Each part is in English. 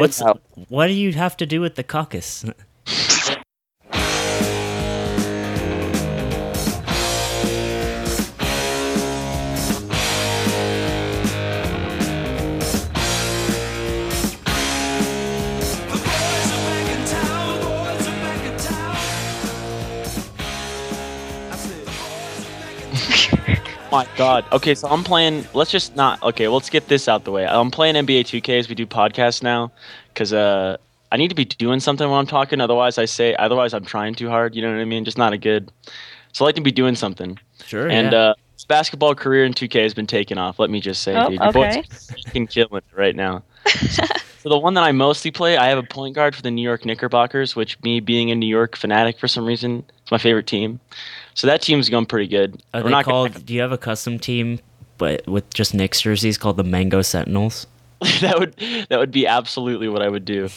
What's what do you have to do with the caucus? my god. Okay, so I'm playing. Let's just not. Okay, let's get this out the way. I'm playing NBA 2K as we do podcasts now, because uh, I need to be doing something when I'm talking. Otherwise, I say. Otherwise, I'm trying too hard. You know what I mean? Just not a good. So I like to be doing something. Sure. And yeah. uh, his basketball career in 2K has been taken off. Let me just say, Oh, dude, your boy's okay. fucking killing it right now. so the one that I mostly play, I have a point guard for the New York Knickerbockers, which me being a New York fanatic for some reason, it's my favorite team. So that team's going pretty good. Are We're they not gonna- Do you have a custom team, but with just Knicks jerseys called the Mango Sentinels? that would that would be absolutely what I would do.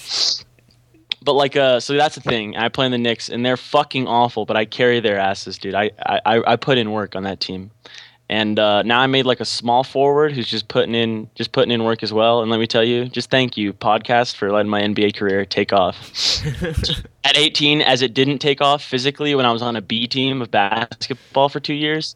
But like, uh, so that's the thing. I play in the Knicks, and they're fucking awful. But I carry their asses, dude. I I, I put in work on that team, and uh, now I made like a small forward who's just putting in just putting in work as well. And let me tell you, just thank you, podcast, for letting my NBA career take off. At 18, as it didn't take off physically when I was on a B team of basketball for two years.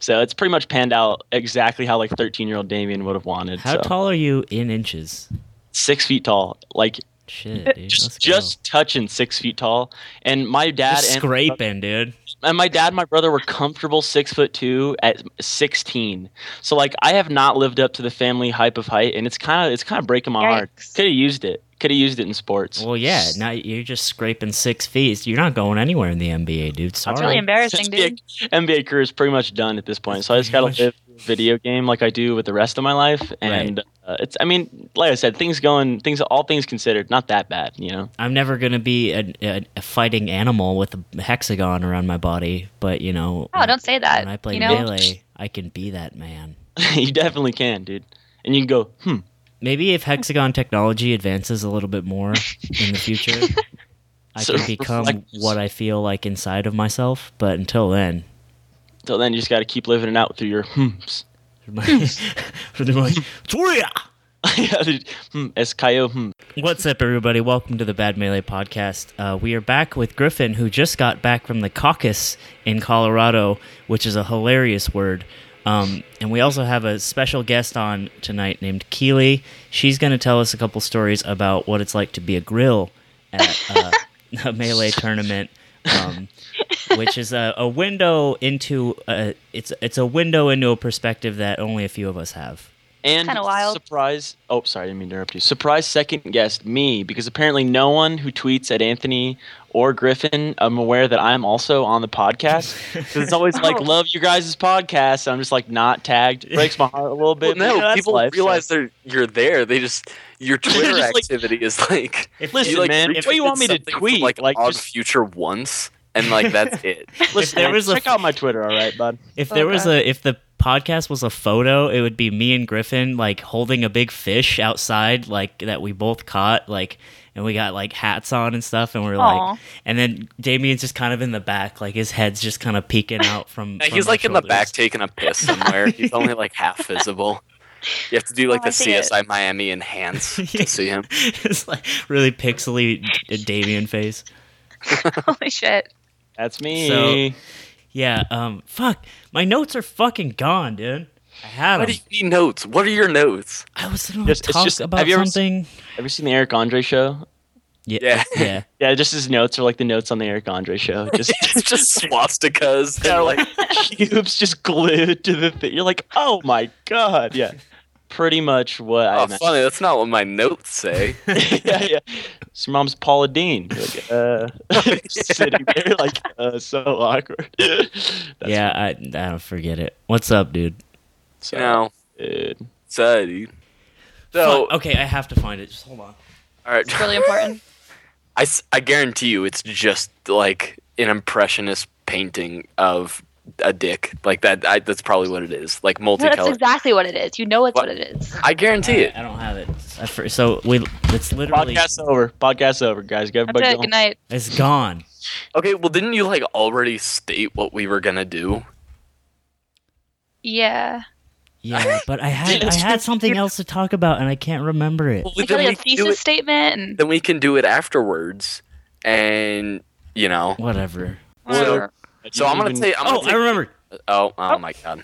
So it's pretty much panned out exactly how like 13 year old Damien would have wanted. How so. tall are you in inches? Six feet tall, like Shit, dude. just just touching six feet tall. And my dad Just and scraping, dude. And my dad and my brother were comfortable six foot two at sixteen. So like I have not lived up to the family hype of height, and it's kind of it's kind of breaking my heart. Could have used it. Could have used it in sports. Well, yeah. Now you're just scraping six feet. You're not going anywhere in the NBA, dude. Sorry. That's really embarrassing, dude. NBA, NBA career is pretty much done at this point. So I just gotta live a video game like I do with the rest of my life. And uh, it's I mean, like I said, things going things all things considered, not that bad. You know. I'm never gonna be a, a, a fighting animal with a hexagon around my body, but you know, Oh, don't say that. when I play you know, melee, I can be that man. you definitely can, dude. And you can go, hmm. Maybe if hexagon technology advances a little bit more in the future, I So can become reflectors. what I feel like inside of myself. But until then, Till then, you just got to keep living it out through your hmms. my, my, Toya! yeah, the- hmm, hmm. What's up, everybody? Welcome to the Bad Melee Podcast. Uh, we are back with Griffin, who just got back from the caucus in Colorado, which is a hilarious word. Um, and we also have a special guest on tonight named Keely. She's going to tell us a couple stories about what it's like to be a grill at uh, a melee tournament. Um, which is a, a window into a, it's it's a window into a perspective that only a few of us have. And Kinda wild. surprise. Oh, sorry, I didn't mean to interrupt you. Surprise second guest, me, because apparently no one who tweets at Anthony or Griffin, I'm aware that I'm also on the podcast. 'Cause it's always like, Oh. love you guys' podcast. and I'm just like not tagged. Breaks my heart a little bit. but, no, you know, that's people life, so- realize they're you're there. They just your Twitter like- activity is like. If Listen, you, like, man, if retweeted you want me to tweet, like, like, on just- future once, and like that's it. Listen, there man, was a check out my Twitter, all right, bud. If there was a if the podcast was a photo, it would be me and Griffin like holding a big fish outside, like that we both caught, like and we got like hats on and stuff, and we're Aw. like, and then Damien's just kind of in the back, like his head's just kind of peeking out from. Yeah, from he's my like in the back taking a piss somewhere. He's only like half visible. You have to do like Oh, the see it. CSI Miami enhance to see him. it's like really pixely D- Damien face. Holy shit. That's me. Yeah. Um. Fuck. My notes are fucking gone, dude. I had Why them. do you need notes? What are your notes? I was gonna Just- talk just- about have you ever something. Have you seen the Eric Andre show? Yeah. Yeah. Yeah. Yeah, just his notes are like the notes on the Eric Andre show. Just just swastikas Yeah, and like like cubes just glued to the thing. You're like, oh my god, yeah. Pretty much what I oh imagine. funny. That's not what my notes say. yeah, yeah. It's your mom's Paula Deen. You're Like, uh, sitting there like uh, so awkward. That's yeah. I. I don't forget it. What's up, dude? so you know, good. so dude. So okay, I have to find it. Just hold on. all right, It's really important. I, s- I guarantee you it's just like an impressionist painting of a dick like that I, that's probably what it is like No, that's exactly what it is. You know it's What? what, it is. i guarantee it I, I don't have it. I for, so we. It's literally. Podcast over. Podcast over, guys. Get That's everybody it. Good night. It's gone. okay well didn't you like already state what we were gonna do Yeah. Yeah, but I had I had something else to talk about and I can't remember it. Well, Like, then, like we a can do thesis it, statement and then we can do it afterwards, and you know. Whatever. So, so I'm gonna Even- say. I'm Oh, take- I remember. Oh, oh my god.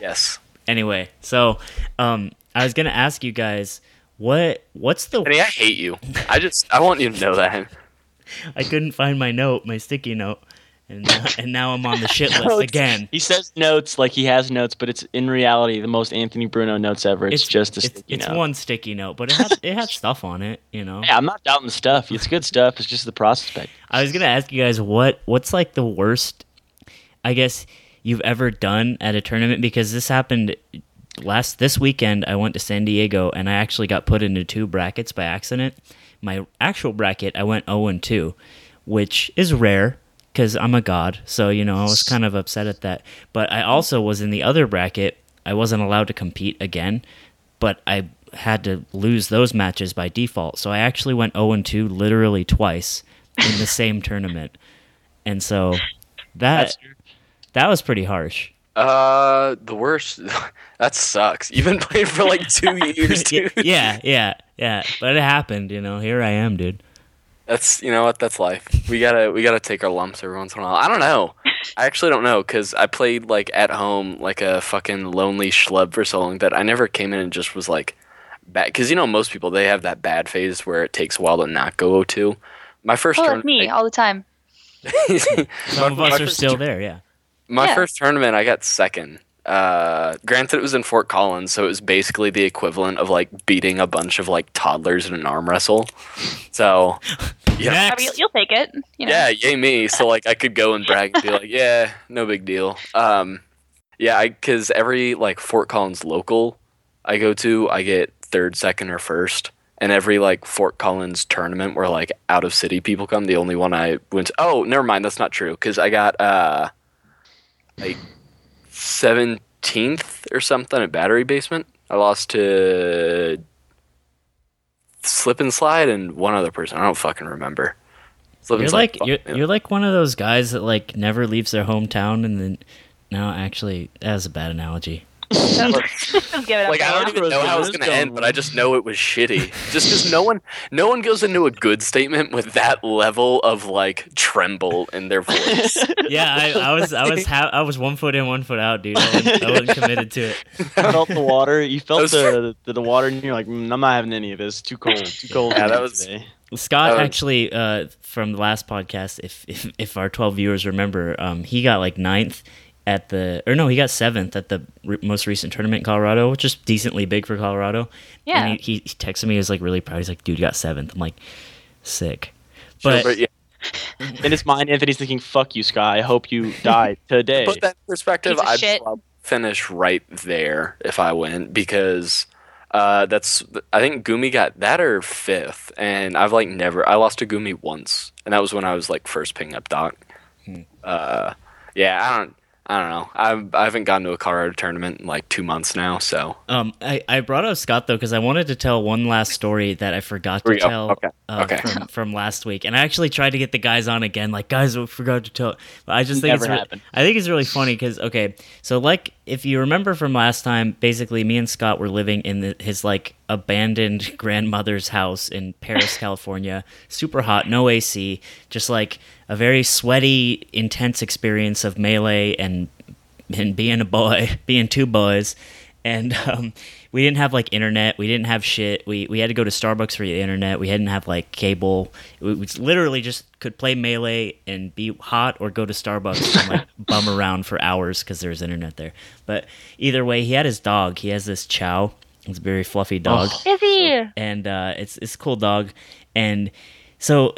Yes. Anyway, so um, I was gonna ask you guys what what's the Kenny, I hate you. I just I want you to know that. I couldn't find my note, my sticky note, and uh, and now I'm on the shit list again. He says notes like he has notes, but it's in reality the most Anthony Bruno notes ever. It's, just a it's, it's one sticky note, but it had it had stuff on it, you know. Yeah, I'm not doubting the stuff. It's good stuff. It's just the prospect. I was gonna ask you guys what what's like the worst, I guess you've ever done at a tournament because this happened last this weekend. I went to San Diego and I actually got put into two brackets by accident. My actual bracket, I went zero and two, which is rare because I'm a god. So you know I was kind of upset at that. But I also was in the other bracket. I wasn't allowed to compete again, but I had to lose those matches by default. So I actually went 0 and 2 literally twice in the same tournament. And so that that was pretty harsh. Uh, the worst. that sucks. You've been playing for like two years, dude. yeah, yeah, yeah. But it happened, you know. Here I am, dude. That's you know what. That's life. We gotta we gotta take our lumps every once in a while. I don't know. I actually don't know because I played like at home like a fucking lonely schlub for so long that I never came in and just was like bad. Because you know most people they have that bad phase where it takes a while to not go to. My first turn. like me all the time. Some of us are still tur- there, yeah. My Yeah. first tournament, I got second. Uh, granted, it was in Fort Collins, so it was basically the equivalent of like beating a bunch of like toddlers in an arm wrestle. So, yeah, I mean, you'll, you'll take it. You know? yeah, yay me. So like, I could go and brag and be like, yeah, no big deal. Um, yeah, I because every like Fort Collins local I go to, I get third, second, or first. And every like Fort Collins tournament where like out of city people come, the only one I went to. Oh, never mind, that's not true. Because I got uh, like seventeenth or something at Battery Basement. I lost to Slip and Slide and one other person. I don't fucking remember. Slip You're like you're, up. you're like one of those guys that like never leaves their hometown and then no, actually, that was a bad analogy. Just give it up. like I don't even know how it was gonna end, but I just know it was shitty. Just because no one, no one goes into a good statement with that level of like tremble in their voice. Yeah, I, I was I was ha- I was one foot in, one foot out, dude. I wasn't, I wasn't committed to it. You felt the water. You felt Those- the, the the water, and you're like, mm, I'm not having any of this. Too cold. Too cold. Yeah, that was- today. Scott actually uh, from the last podcast, if if, if our twelve viewers remember, um, he got like ninth at the or no, he got seventh at the re- most recent tournament in Colorado, which is decently big for Colorado. Yeah. and he, he texted me, he was like really proud. He's like, dude, you got seventh. I'm like, sick. Sure, But yeah, In his mind, Anthony's thinking, "Fuck you, Sky. I hope you die today." put that in perspective, I'd shit. finish right there if I win because uh, that's I think Gumi got that or fifth, and I've like never I lost to Gumi once, and that was when I was like first picking up Doc. Hmm. Uh, yeah, I don't. I don't know. I've, I haven't gone to a Colorado tournament in like two months now, so Um, I, I brought up Scott though because I wanted to tell one last story that I forgot to tell Okay. Uh, Okay. From, from last week, and I actually tried to get the guys on again. Like, guys, I forgot to tell. But I just think Never it's re- I think it's really funny because okay, so like if you remember from last time, basically me and Scott were living in the, his like abandoned grandmother's house in Perris, California. Super hot, no AC, just like a very sweaty, intense experience of melee and and being a boy, being two boys, and um, we didn't have like internet. We didn't have shit. We we had to go to Starbucks for the internet. We hadn't have like cable. We, we literally just could play melee and be hot, or go to Starbucks and like bum around for hours because there was internet there. But either way, he had his dog. He has this Chow. It's a very fluffy dog Oh. Is he? and uh, it's it's a cool dog, and so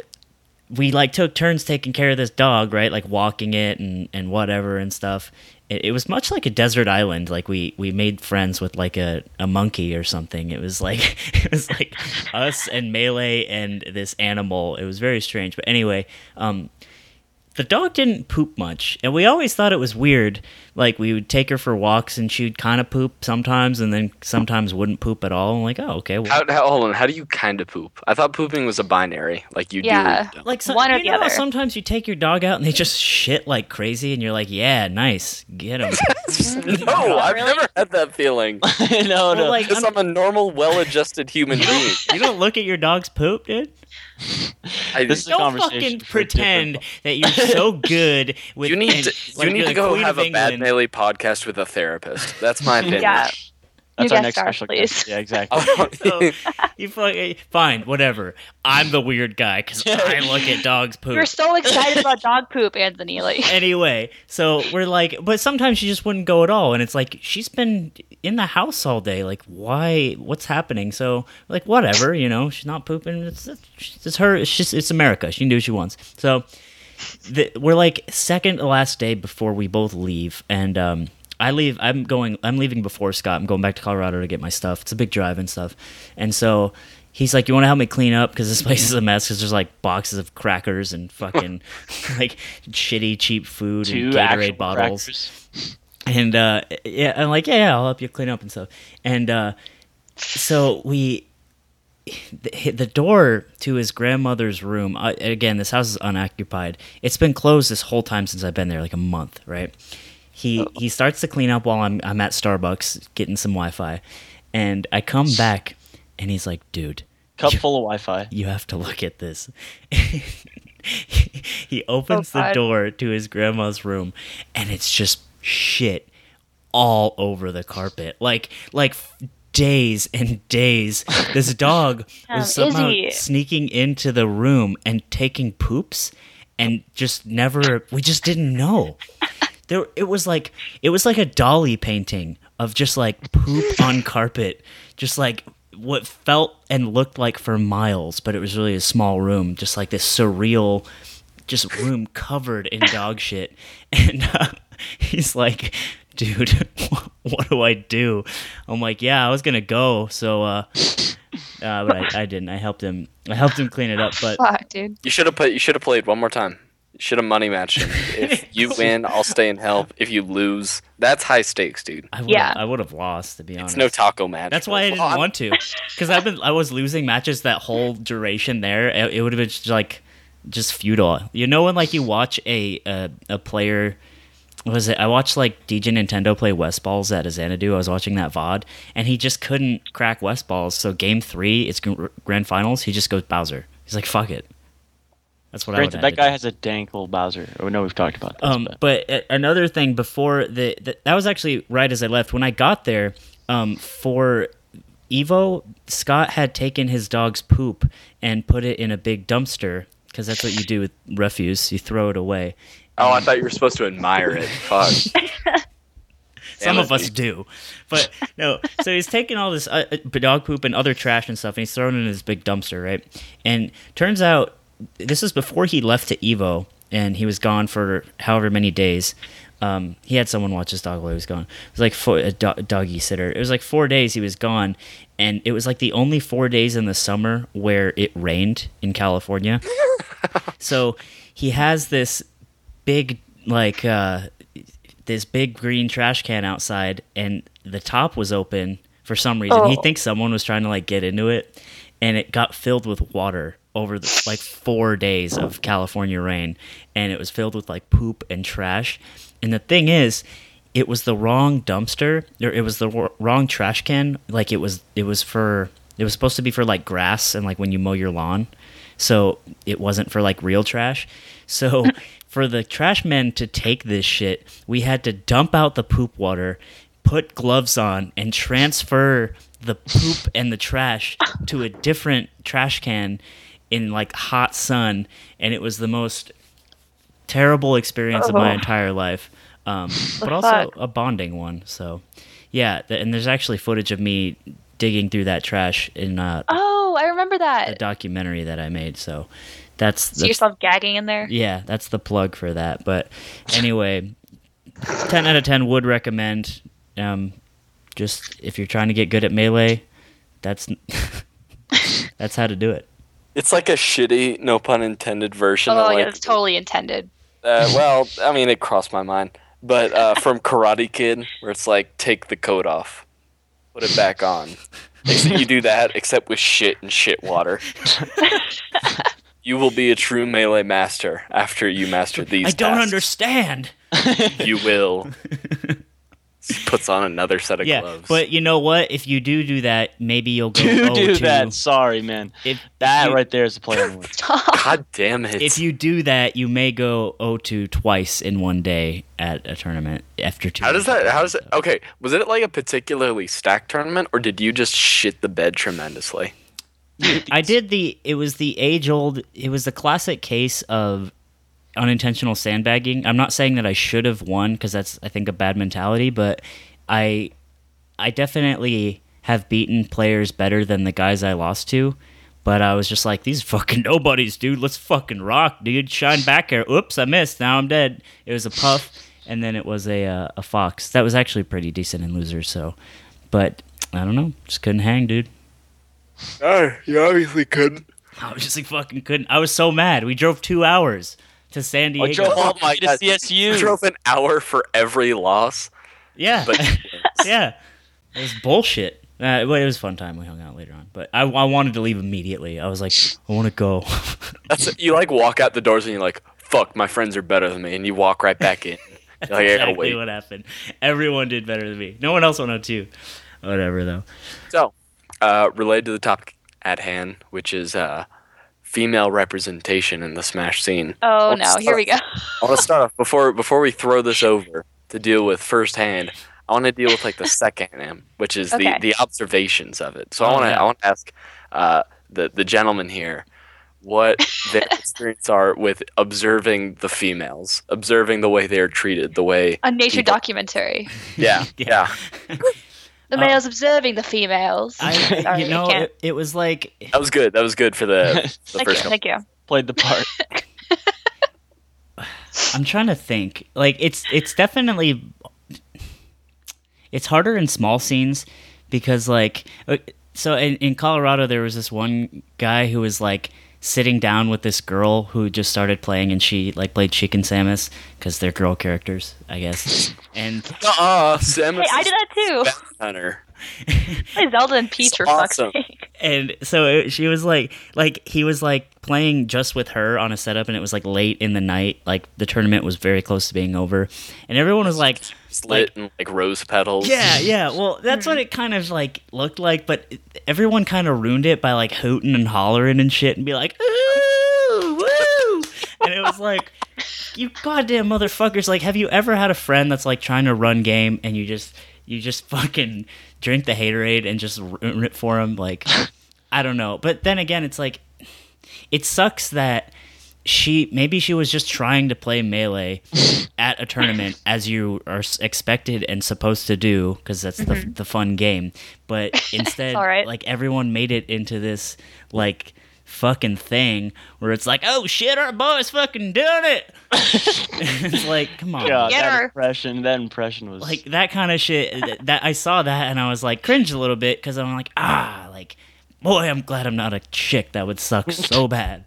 we like took turns taking care of this dog, right? Like walking it and and whatever and stuff. It, it was much like a desert island. Like we we made friends with like a, a monkey or something. It was like it was like us and melee and this animal. It was very strange. But anyway, um, the dog didn't poop much, and we always thought it was weird. Like we would take her for walks, and she would kind of poop sometimes, and then sometimes wouldn't poop at all. I'm like, oh, okay. Well, How, how, hold on. How do you kind of poop? I thought pooping was a binary. Like you Yeah. do. like some, one or you the know how other. sometimes you take your dog out and they just shit like crazy, and you're like, yeah, nice, get him. Mm-hmm. no, I've Really? never had that feeling. no, no. like, Because um, I'm a normal, well-adjusted human being. you don't look at your dog's poop, dude. I, This is Don't conversation fucking pretend that you're so good with. you need and, to, like, you need to go have of a bad England. melee podcast with a therapist. That's my opinion. Yeah. That's You our next star, special please. guest. Yeah, exactly. Oh, So, you fucking fine, whatever. I'm the weird guy because I look at dogs poop. You're so excited about dog poop, Anthony. Like, anyway, so we're like, but sometimes she just wouldn't go at all, and it's like she's been in the house all day. Like, why? What's happening? So, like, whatever, you know, she's not pooping. It's it's her. It's just it's America. She can do what she wants. So, the, we're like second to last day before we both leave, and um, I leave. I'm going. I'm leaving before Scott. I'm going back to Colorado to get my stuff. It's a big drive and stuff, and so. He's like, you want to help me clean up because this place is a mess. Because there's like boxes of crackers and fucking like shitty cheap food Two and Gatorade bottles. crackers. And uh, yeah, I'm like, yeah, yeah, I'll help you clean up and stuff. And uh, so we, the, the door to his grandmother's room. Uh, again, this house is unoccupied. It's been closed this whole time since I've been there, like a month, right? He he starts to clean up while I'm I'm at Starbucks getting some Wi-Fi, and I come back, and he's like, dude. Cup full of Wi-Fi. You have to look at this. he opens Oh, the God. door to his grandma's room, and it's just shit all over the carpet. Like like days and days. This dog Um, was somehow Izzy. sneaking into the room and taking poops, and just never. We just didn't know. There, it was like it was like a Dalí painting of just like poop on carpet, just like what felt and looked like for miles, but it was really a small room, just like this surreal, just room covered in dog shit. And uh, he's like, "Dude, what do I do?" I'm like, "Yeah, I was gonna go, so." uh uh, but I, I didn't. I helped him. I helped him clean it up. But fuck, dude. You should have put. You should have played one more time. You should have money matched him. If you win, I'll stay and help. If you lose, that's high stakes, dude. I would Yeah. I would have lost to be honest. It's no taco match. That's why I didn't Well, want to, because I've been I was losing matches that whole duration there. It, it would have been just like just futile. You know when like you watch a a, a player. What was it? I watched like DJ Nintendo play Westballz at a Xanadu. I was watching that VOD, and he just couldn't crack Westballz. So game three, it's grand finals. He just goes Bowser. He's like, "Fuck it." That's what I would Granted, that guy has a dank little Bowser. Oh no, we've talked about this. Um, but. but another thing before the, the that was actually right as I left. When I got there, um, for Evo, Scott had taken his dog's poop and put it in a big dumpster because that's what you do with refuse. You throw it away. Oh, I thought you were supposed to admire it. Fuck. Some of us do, but no. So he's taking all this uh, uh, dog poop and other trash and stuff, and he's throwing it in his big dumpster, right? And turns out this is before he left to Evo, and he was gone for however many days. Um, he had someone watch his dog while he was gone. It was like four, a do- doggy sitter. It was like four days he was gone, and it was like the only four days in the summer where it rained in California. so he has this big like uh, this big green trash can outside and the top was open for some reason. He Oh. thinks someone was trying to like get into it and it got filled with water over the like 4 days of California rain and it was filled with like poop and trash. And the thing is it was the wrong dumpster or it was the wr- wrong trash can like it was it was for it was supposed to be for like grass and like when you mow your lawn so it wasn't for like real trash. So for the trash men to take this shit, we had to dump out the poop water, put gloves on, and transfer the poop and the trash to a different trash can in like hot sun, and it was the most terrible experience of my Oh. entire life. Um, but also fuck? a bonding one. So, yeah, th- and there's actually footage of me digging through that trash in uh, Oh, I remember a that. documentary that I made. So that's, See yourself gagging in there. yeah, that's the plug for that. But anyway, ten out of ten would recommend. Um, just if you're trying to get good at melee, that's that's how to do it. It's like a shitty, no pun intended version Oh, of yeah, like that's totally intended. Uh, well, I mean, it crossed my mind, but uh, from Karate Kid, where it's like take the coat off, put it back on. Except you do that, except with shit and shit water. you will be a true melee master after you master these. I don't tasks. understand. You will. Puts on another set of yeah, gloves. but you know what? If you do do that, maybe you'll go Do 0 do oh that. Sorry, man. If, That you, right there is a play on words. God damn it! If you do that, you may go 0-2 twice in one day at a tournament after two. how does that? How does it? Okay, was it like a particularly stacked tournament, or did you just shit the bed tremendously? I did the. It was the age old. It was the classic case of unintentional sandbagging. I'm not saying that I should have won because that's I think a bad mentality, but I I definitely have beaten players better than the guys I lost to. But I was just like, these fucking nobodies, dude. Let's fucking rock, dude. Shine back here. Oops, I missed. Now I'm dead. It was a puff, and then it was a uh, a fox. That was actually pretty decent in losers. So, but I don't know. Just couldn't hang, dude. Oh, you obviously couldn't. I was just like fucking couldn't. I was so mad. We drove two hours to San Diego. I drove all Oh the my way to God. CSU. You drove an hour for every loss, yeah, but yeah. It was bullshit. Uh, but it was a fun time. We hung out later on, but I, I wanted to leave immediately. I was like, I want to go. that's you like walk out the doors and you're like, "Fuck, my friends are better than me," and you walk right back in. You're like, exactly wait. what happened. Everyone did better than me. No one else went on two. Whatever though. So, uh, related to the topic at hand, which is uh, female representation in the Smash scene. Oh no, here we go. I want to start off before before we throw this over to deal with firsthand. I want to deal with like the second hand, which is Okay. the the observations of it. So I Oh, want to yeah. I want to ask uh, the the gentleman here what their experience are with observing the females, observing the way they are treated, the way A nature people- documentary. yeah Yeah. yeah The Uh, males observing the females. I, Sorry, you know, I it, it was like that was good that was good for the the Thank first you, thank you. Played the part. I'm trying to think. Like it's it's definitely it's harder in small scenes because like uh, so in, in Colorado there was this one guy who was like sitting down with this girl who just started playing and she like played Chicken Samus because they're girl characters I guess and Uh-uh, Samus Hey, I did that too. Bounty Hunter. Play Zelda and Peach It's for awesome. fuck's sake. and so it, she was like like he was like playing just with her on a setup and it was like late in the night like the tournament was very close to being over and everyone was like Slit and like rose petals. Yeah, yeah. Well, that's what it kind of like looked like, but it- everyone kind of ruined it by like hooting and hollering and shit and be like, "Ooh, woo!" And it was like, you goddamn motherfuckers! Like, have you ever had a friend that's like trying to run game and you just you just fucking drink the haterade and just it for him? Like, I don't know. But then again, it's like, it sucks that she maybe she was just trying to play melee at a tournament as you are expected and supposed to do because that's the, mm-hmm. the fun game but instead right. like everyone made it into this like fucking thing where it's like oh shit our boy's fucking doing it it's like come on God, Get that her. impression. That impression was like that kind of shit th- that i saw that and i was like cringe a little bit because i'm like ah like boy i'm glad i'm not a chick that would suck so bad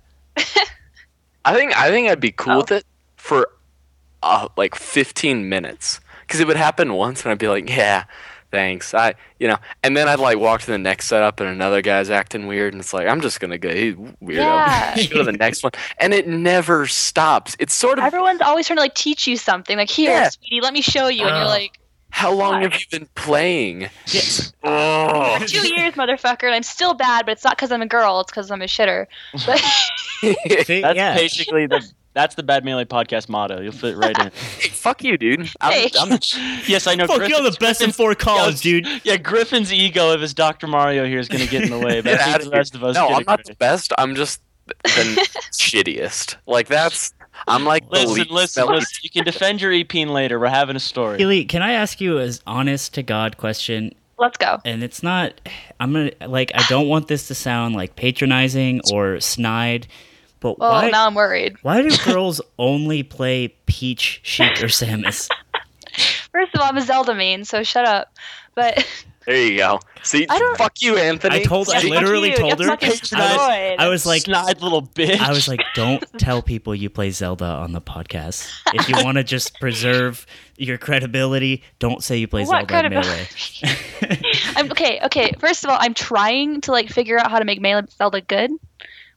I think I think I'd be cool Oh. with it for uh, like 15 minutes because it would happen once and I'd be like, yeah, thanks. I you know, and then I'd like walk to the next setup and another guy's acting weird and it's like I'm just gonna go hey, weirdo. Yeah. Go to the next one, and it never stops. It's sort of Everyone's always trying to like teach you something. Like, here, Yeah. sweetie, let me show you. And you're Oh. like, how long Why? have you been playing? yes Oh, two years, motherfucker. And I'm still bad, but it's not because I'm a girl. It's because I'm a shitter. But See, That's yeah. basically the that's the Bad Melee podcast motto. You'll fit right in. hey, fuck you, dude. I'm, Hey. I'm, yes, I know. Fuck, you're the best in four calls, dude. Yeah, Griffin's ego of his Dr. Mario here is going to get in the way, but I think the here. rest of us No, I'm it not the best. I'm just the shittiest. Like that's I'm like the Listen, least listen, smelly- listen. You can defend your EP later. We're having a story. Keely, can I ask you an honest to God question? let's go. And it's not, I'm gonna, like, I don't want this to sound like patronizing or snide, but Well, why, now I'm worried. why do girls only play Peach, Sheik, or Samus? First of all, I'm a Zelda main, so shut up. But There you go. See, I don't- fuck you, Anthony. I told- I Yeah, fuck literally you, told get her- I was- I was like, snide little bitch. I was like, don't tell people you play Zelda on the podcast. If you want to just preserve your credibility, don't say you play What Zelda in? Melee. I'm okay. Okay, first of all, I'm trying to like figure out how to make Melee Zelda good,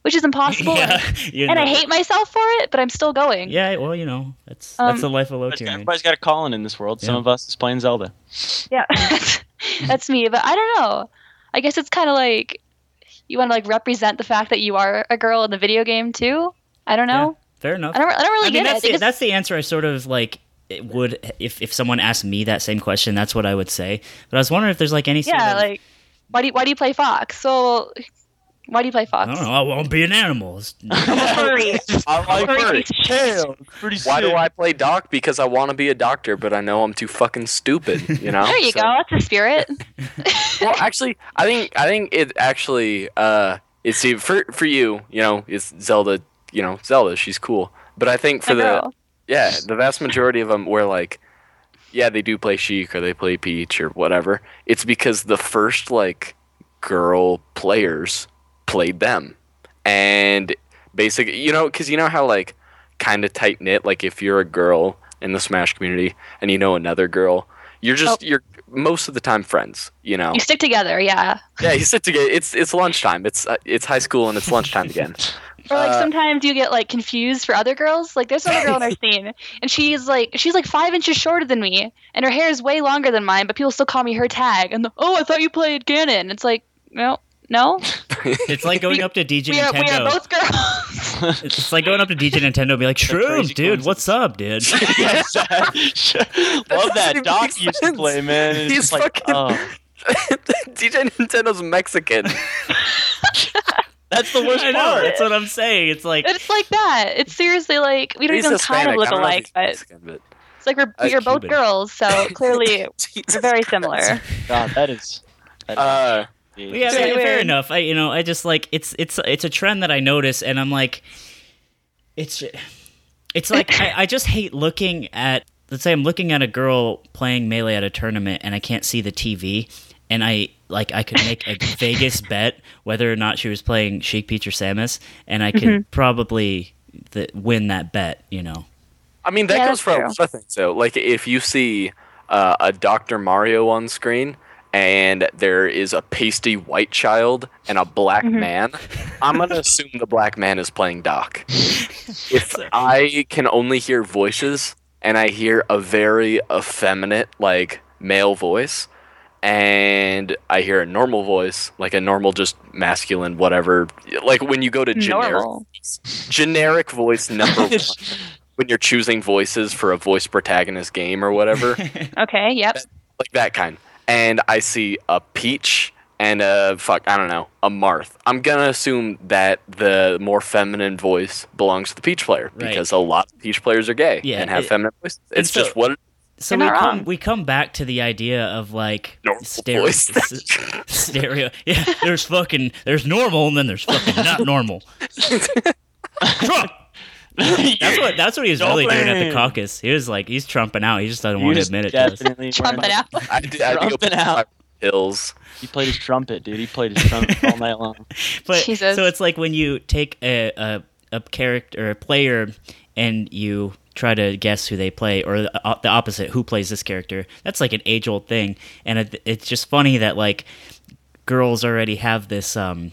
which is impossible. yeah, you And I hate myself for it, but I'm still going. Yeah, well, you know, that's Um, that's the life of Everybody's Loki. everybody's got a calling in this world. Some of us is playing Zelda. Yeah, that's me. But I don't know. I guess it's kind of like you want to like represent the fact that you are a girl in the video game too. I don't know. Fair enough. I don't. I don't really I mean, get that's it. the, that's the answer. I sort of like it would if if someone asked me that same question. That's what I would say. But I was wondering if there's like any sort yeah, of like why do you, why do you play Fox? So why do you play I Fox? don't know. I won't be an animal. It's- Furry. I like furry. furry. Tail. Pretty Why do. I play doc? Because I want to be a doctor, but I know I'm too fucking stupid. You know. There you So- go. That's a spirit. well, actually, I think I think it actually uh, it's for for you, you know, it's Zelda. You know, Zelda. She's cool, but I think for My the yeah, the vast majority of them were like, yeah, they do play Sheik or they play Peach or whatever. It's because the first like girl players played them, and basically, you know, because you know how like kind of tight knit. Like if you're a girl in the Smash community and you know another girl, you're just Oh. you're most of the time friends. You know. You stick together, yeah. Yeah, you sit together. It's it's lunchtime. It's uh, it's high school and it's lunchtime again. Or like Uh, sometimes you get like confused for other girls. Like there's another girl in our scene, and she's like she's like five inches shorter than me, and her hair is way longer than mine. But people still call me her tag. And the, oh, I thought you played Ganon. It's like no, no. It's like going up to DJ We are we are Nintendo. both girls. It's it's like going up to DJ Nintendo and be like, crazy Shrooms, dude, coincidence. what's up, dude? yes, Love that. even Doc make used to play, man. It's He's like, fucking- oh, DJ Nintendo's Mexican. that's the worst I know. part. That's what I'm saying. It's like it's like that. It's seriously like we don't He's even kind of look I don't know if alike, but Mexican, but it's like we're you're both girls, so clearly we're very similar. God, that is. That is Uh, yeah, fair, fair enough. I you know I just like it's it's it's a trend that I notice, and I'm like, it's it's like I, I just hate looking at. Let's say I'm looking at a girl playing melee at a tournament, and I can't see the TV, and I like I could make a Vegas bet whether or not she was playing Sheik Peach or Samus, and I could Mm-hmm. probably th- win that bet. You know. I mean, that Yeah, goes that's for a lot of things. So, like, if you see uh, a Dr. Mario on screen and there is a pasty white child and a black Mm-hmm. man, I'm going to assume the black man is playing Doc. if I can only hear voices and I hear a very effeminate, like, male voice, and I hear a normal voice, like a normal, just masculine, whatever, like when you go to generic, Normal. generic voice number one when you're choosing voices for a voice protagonist game or whatever, Okay. Yep. like that kind. And I see a Peach and a fuck, I don't know, a Marth. I'm gonna assume that the more feminine voice belongs to the Peach player Right. because a lot of Peach players are gay Yeah, and have it- feminine voices. It's so- just what it So we come wrong. we come back to the idea of like Normal stereo, s- stereo. Yeah, there's fucking there's normal and then there's fucking not normal. Trump. That's what that's what he was really doing at the caucus. He was like he's trumping out. He just doesn't He want to admit it definitely Trumping out. I did, I Trumping out. my pills. He played his trumpet, dude. He played his trumpet all night long. But Jesus. so it's like when you take a, a a character, a player, and you try to guess who they play, or the, uh, the opposite, who plays this character. That's like an age old thing, and it, it's just funny that like girls already have this um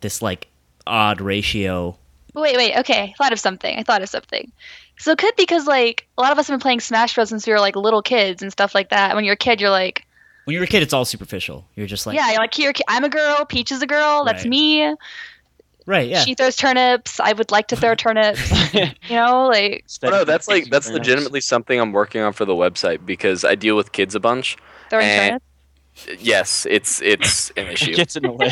this like odd ratio. Wait, wait, okay. I thought of something. I thought of something. So it could because like a lot of us have been playing Smash Bros since we were like little kids and stuff like that. When you're a kid, you're like, When you're a kid, it's all superficial. You're just like, yeah, you're like, here, I'm a girl. Peach is a girl. That's Right. me. right, yeah. She throws turnips. I would like to throw turnips. you know, like Oh, no, that's like that's legitimately something I'm working on for the website because I deal with kids a bunch. throwing Eh, turnips. Yes, it's it's an It issue. gets in the way.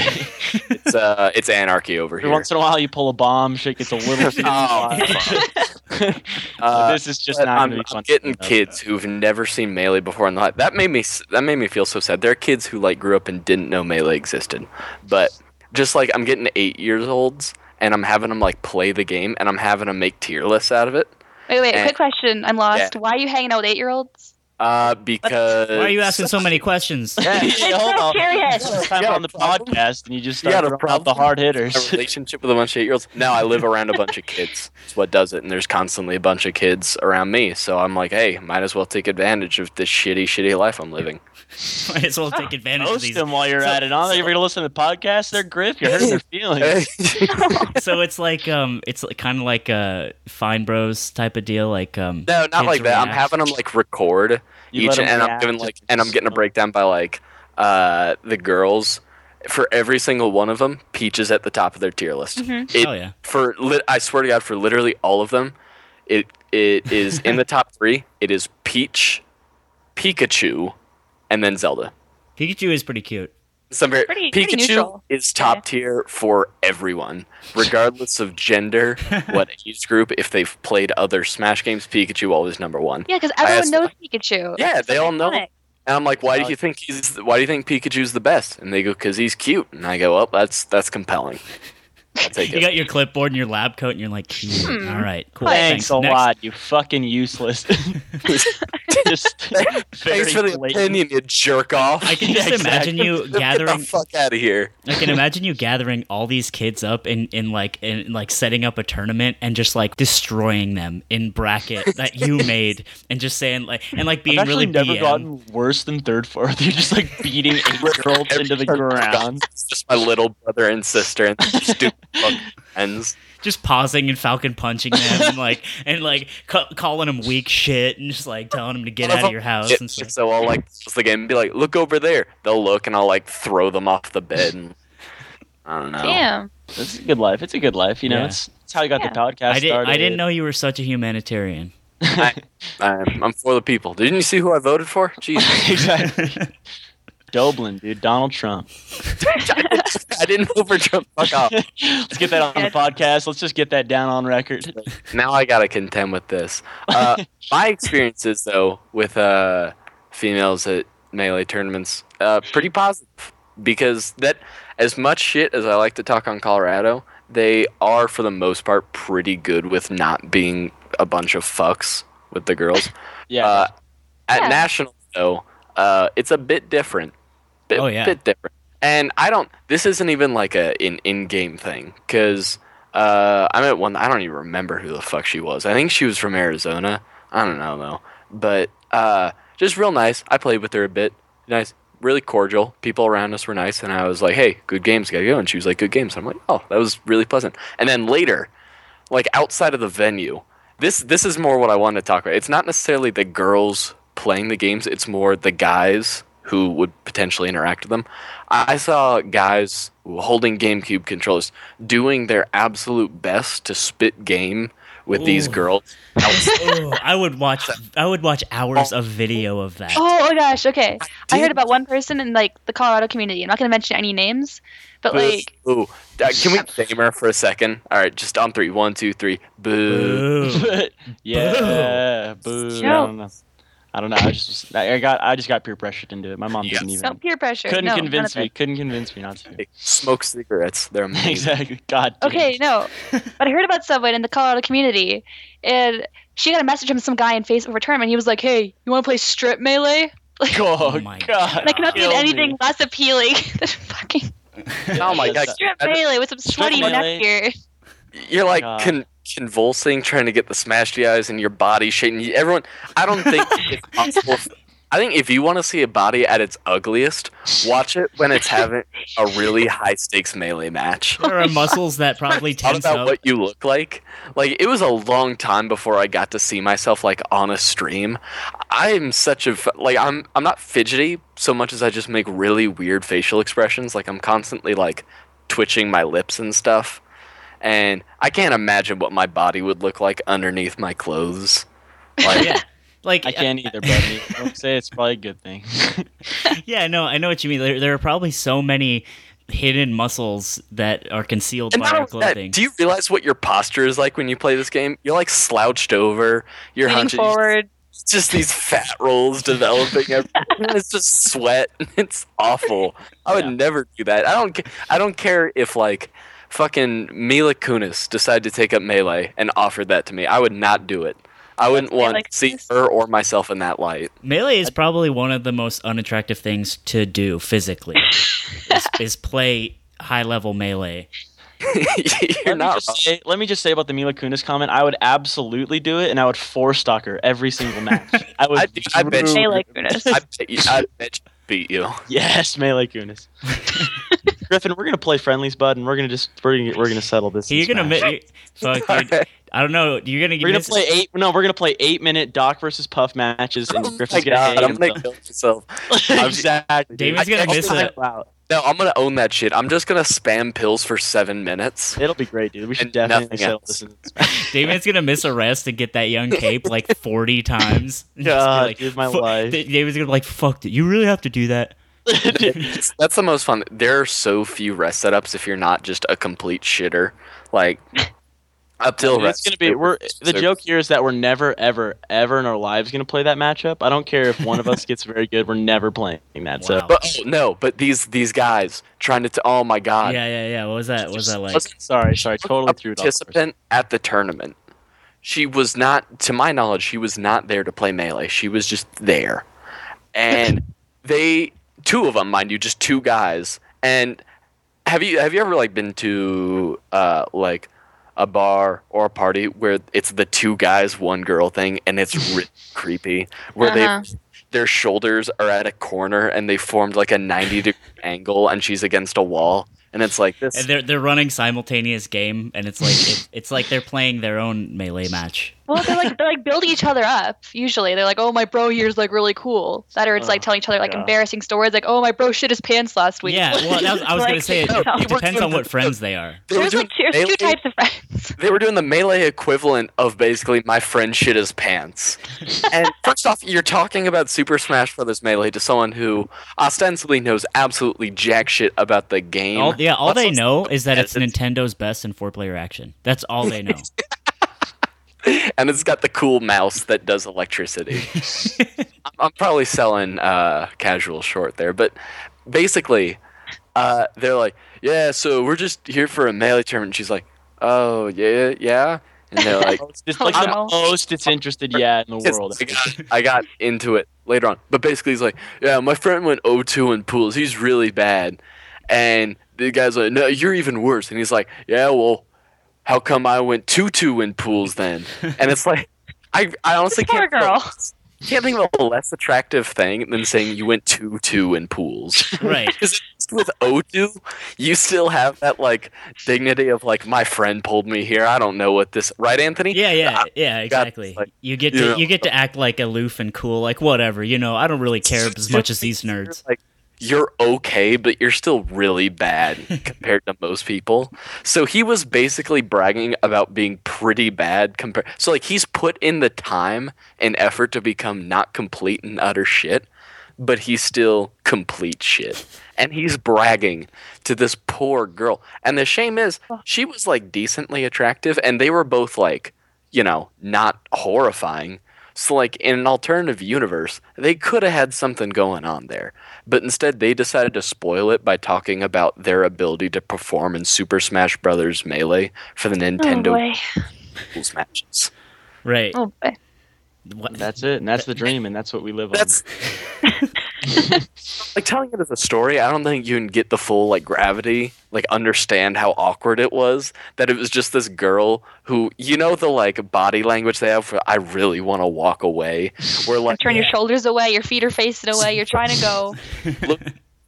It's uh it's anarchy over Every here. once in a while, you pull a bomb. Shit gets a little. too Oh, far. Uh, this is just not I'm, be fun. I'm getting kids who've never seen melee before in life. That made me that made me feel so sad. There are kids who like grew up and didn't know melee existed, but just like I'm getting eight years olds and I'm having them like play the game and I'm having them make tier lists out of it. Wait, wait. eh, Quick question. I'm lost. Why are you hanging out with eight year olds? Uh, because Why are you asking so many questions? Yeah, yeah, hold on. Curious. Time on the podcast, and you just You start got a throwing out the problem? hard a hitters. relationship with a bunch of eight year olds. Now I live around a bunch of kids. It's what does it. And there's constantly a bunch of kids around me. So I'm like, hey, might as well take advantage of this shitty, shitty life I'm living. Might as well take advantage of Post these. them while you're So- at it. On, so- you're gonna listen to the podcast? They're Griff. You're hurting their feelings. so it's like um, it's kind of like a Fine Bros type of deal. Like um, no, not like that. I'm having them like record You each, let 'em and I'm giving like, and I'm getting a breakdown by like uh the girls. For every single one of them, Peach is at the top of their tier list. Mhm. It, Oh yeah. for lit I swear to God, for literally all of them, it it is in the top three. It is Peach, Pikachu, and then Zelda. Pikachu is pretty cute. Some very, Pretty- pretty Pikachu neutral. is top Yeah. tier for everyone, regardless of gender, what age group. If they've played other Smash games, Pikachu always number one. Yeah, because I everyone asked- knows Pikachu. Yeah, It's they all know. iconic. And I'm like, why do uh, you think he's? Why do you think Pikachu's the best? And they go, because he's cute. And I go, well, that's that's compelling. I'll You got your clipboard and your lab coat, and you're like. Hmm. all right, cool. Thanks a Next. lot, you fucking useless. just Thanks for the blatant. opinion, you jerk off. I can just Yeah, imagine exactly. you Get the gathering. fuck out of here. I can imagine you gathering all these kids up in, in like in like setting up a tournament and just like destroying them in bracket that you made and just saying like and like being I've really never BM. gotten worse than third, fourth. You're just like beating eight-year-olds into the ground. It's just my little brother and sister and stupid fucking friends. just pausing and Falcon punching them and like and like ca- calling them weak shit and just like telling them to get out of your house It- and stuff. so I'll like pause the game and be like, look over there. They'll look and I'll like throw them off the bed and I don't know. Damn. It's a good life. It's a good life. You know, Yeah. it's, it's how you got Yeah. the podcast I didn't started. I didn't know you were such a humanitarian. I'm, I'm for the people. Didn't you see who I voted for? Jesus. exactly. Dublin, dude. Donald Trump. I didn't vote for Trump. Fuck off. Let's get that on the podcast. Let's just get that down on record. Now I gotta contend with this. Uh, my experiences though with uh, females at melee tournaments, uh, pretty positive because that as much shit as I like to talk on Colorado, they are for the most part pretty good with not being a bunch of fucks with the girls. Yeah. Uh, at Yeah. nationals though, uh, it's a bit different. Bit, Oh, yeah. bit different. And I don't. This isn't even like a an in-game thing because uh, I met one. I don't even remember who the fuck she was. I think she was from Arizona. I don't know though. But uh, just real nice. I played with her a bit. Nice, really cordial. People around us were nice, and I was like, "Hey, good games, gotta go." And she was like, "Good games." I'm like, "Oh, that was really pleasant." And then later, like outside of the venue, this this is more what I wanted to talk about. It's not necessarily the girls playing the games; it's more the guys who would potentially interact with them. I I saw guys holding GameCube controllers doing their absolute best to spit game with these girls. oh, I would watch I would watch hours of video of that. Oh my gosh. Okay. I heard about one person in like the Colorado community. I'm not gonna mention any names, but like Ooh, uh, can we name her for a second? All right, just on three. One, two, three. Boo. Boo. yeah. Boo. I Joke. Don't know. I don't know. I just I I got I just got peer pressured into it. My mom Yeah. didn't even no peer pressure. couldn't no, convince me. Couldn't convince me not to. Hey, Smoke cigarettes. They're amazing. exactly. God. damn. Okay, no. but I heard about Subway in the Colorado community, and she got a message from some guy in Facebook for a tournament. He was like, "Hey, you want to play strip melee?" Oh, Oh my God. And I cannot think of Kill anything me. less appealing than fucking Oh my god. strip that- melee with some sweaty neck gear. You're like God. con- convulsing, trying to get the smash DIs and your body shaking. Everyone, I don't think it's possible. I think if you want to see a body at its ugliest, watch it when it's having a really high stakes melee match. There are muscles that probably Thought tense about up. what you look like. Like it was a long time before I got to see myself like on a stream. I'm such a like I'm I'm not fidgety so much as I just make really weird facial expressions. Like I'm constantly like twitching my lips and stuff. And I can't imagine what my body would look like underneath my clothes. Like yeah. Like I can't uh, either, buddy. I would say it's probably a good thing. yeah, no, I know what you mean. There, there are probably so many hidden muscles that are concealed And by not our that, clothing. do you realize what your posture is like when you play this game? You're like slouched over. You're Leaning hunched. forward. It's just these fat rolls developing. it's just sweat. It's awful. I would Yeah. never do that. I don't. I don't care if like fucking Mila Kunis decided to take up melee and offered that to me. I would not do it. I wouldn't want to see her or myself in that light. Melee is probably one of the most unattractive things to do physically. is, is play high level melee. You're let, me not just say, let me just say about the Mila Kunis comment. I would absolutely do it, and I would four stock her every single match. I would. I- I bet you- Melee Kunis. I bet you, I bet you beat you. Yes, melee Kunis. Griffin, we're gonna play friendlies, bud, and we're gonna just we're gonna we're gonna settle this. in You're gonna Smash. mi- fuck, dude. I don't know. You're gonna We're gonna play eight. No, we're gonna play eight minute Doc versus Puff matches, and Oh Griffin's gonna god, I'm gonna himself. kill myself. exactly. dude. Damon's gonna I'll miss time it. out. No, I'm gonna own that shit. I'm just gonna spam pills for seven minutes. It'll be great, dude. We should And definitely nothing settle else. this in Damon's gonna miss a rest and get that young cape like 40 times. And just God, like, dude, my life. Damon's gonna be like, fuck it. You really have to do that. It's- That's the most fun. There are so few rest setups if you're not just a complete shitter. Like up till Dude, it's rest. gonna be. We're the so- joke here is that we're never, ever, ever in our lives gonna play that matchup. I don't care if one of us gets very good. We're never playing that. So But oh, no, but these these guys trying to. T- oh my god. Yeah, yeah, yeah. What was that? What was that like? Wasn't sorry, sorry, totally a threw it off. participant at the tournament. She was not, to my knowledge, she was not there to play melee. She was just there, and they, two of them, mind you, just two guys. And have you have you ever like been to uh like a bar or a party where it's the two guys, one girl thing, and it's really creepy, where Uh-huh. they their shoulders are at a corner and they formed like a ninety degree angle, and she's against a wall, and it's like this. And they're they're running simultaneous game, and it's like it, it's like they're playing their own melee match. Well, they're like they're like building each other up. Usually, they're like, "Oh, my bro here's like really cool." That or it's like Oh, telling each other like God. embarrassing stories, like, "Oh, my bro shit his pants last week." Yeah, well, that was, I was gonna say it, it depends on what friends they are. They were There's doing like two, there's two types of friends. they were doing the melee equivalent of basically my friend shit his pants. and first off, you're talking about Super Smash Brothers Melee to someone who ostensibly knows absolutely jack shit about the game. All, yeah, all they know is that it's it's- Nintendo's best in four player action. That's all they know. And it's got the cool mouse that does electricity. I'm, I'm probably selling uh, casual short there, but basically, uh, they're like, "Yeah, so we're just here for a melee tournament." And she's like, "Oh yeah, yeah," and they're like, It's just like the most it's interested yeah in the world. I got, I got into it later on. But basically, he's like, yeah, my friend went 0-2 in pools. He's really bad. And the guy's like, no, you're even worse. And he's like, yeah, well, how come I went 2-2 in pools then? And it's like, I, I honestly Poor can't, think of- can't think of a less attractive thing than saying you went 2-2 in pools. right. Because with O2, you still have that like dignity of like my friend pulled me here. I don't know what this right, Anthony? Yeah, yeah, yeah, exactly. this, like, you get you to know. you get to act like aloof and cool, like whatever. You know, I don't really care as much as these nerds. Like you're okay, but you're still really bad compared to most people. So he was basically bragging about being pretty bad compared. So like he's put in the time and effort to become not complete and utter shit, but he's still complete shit. And he's bragging to this poor girl. And the shame is she was like decently attractive and they were both like, you know, not horrifying. So, like, in an alternative universe, they could have had something going on there. But instead, they decided to spoil it by talking about their ability to perform in Super Smash Bros. Melee for the Oh Nintendo boy. Rules matches. Right. Oh boy. What- That's it, and that's the dream, and that's what we live That's like telling it as a story. I don't think you can get the full like gravity, like understand how awkward it was. That it was just this girl who, you know, the like body language they have for "I really want to walk away," where like Turn your shoulders away. Your feet are facing away. You're trying to go. look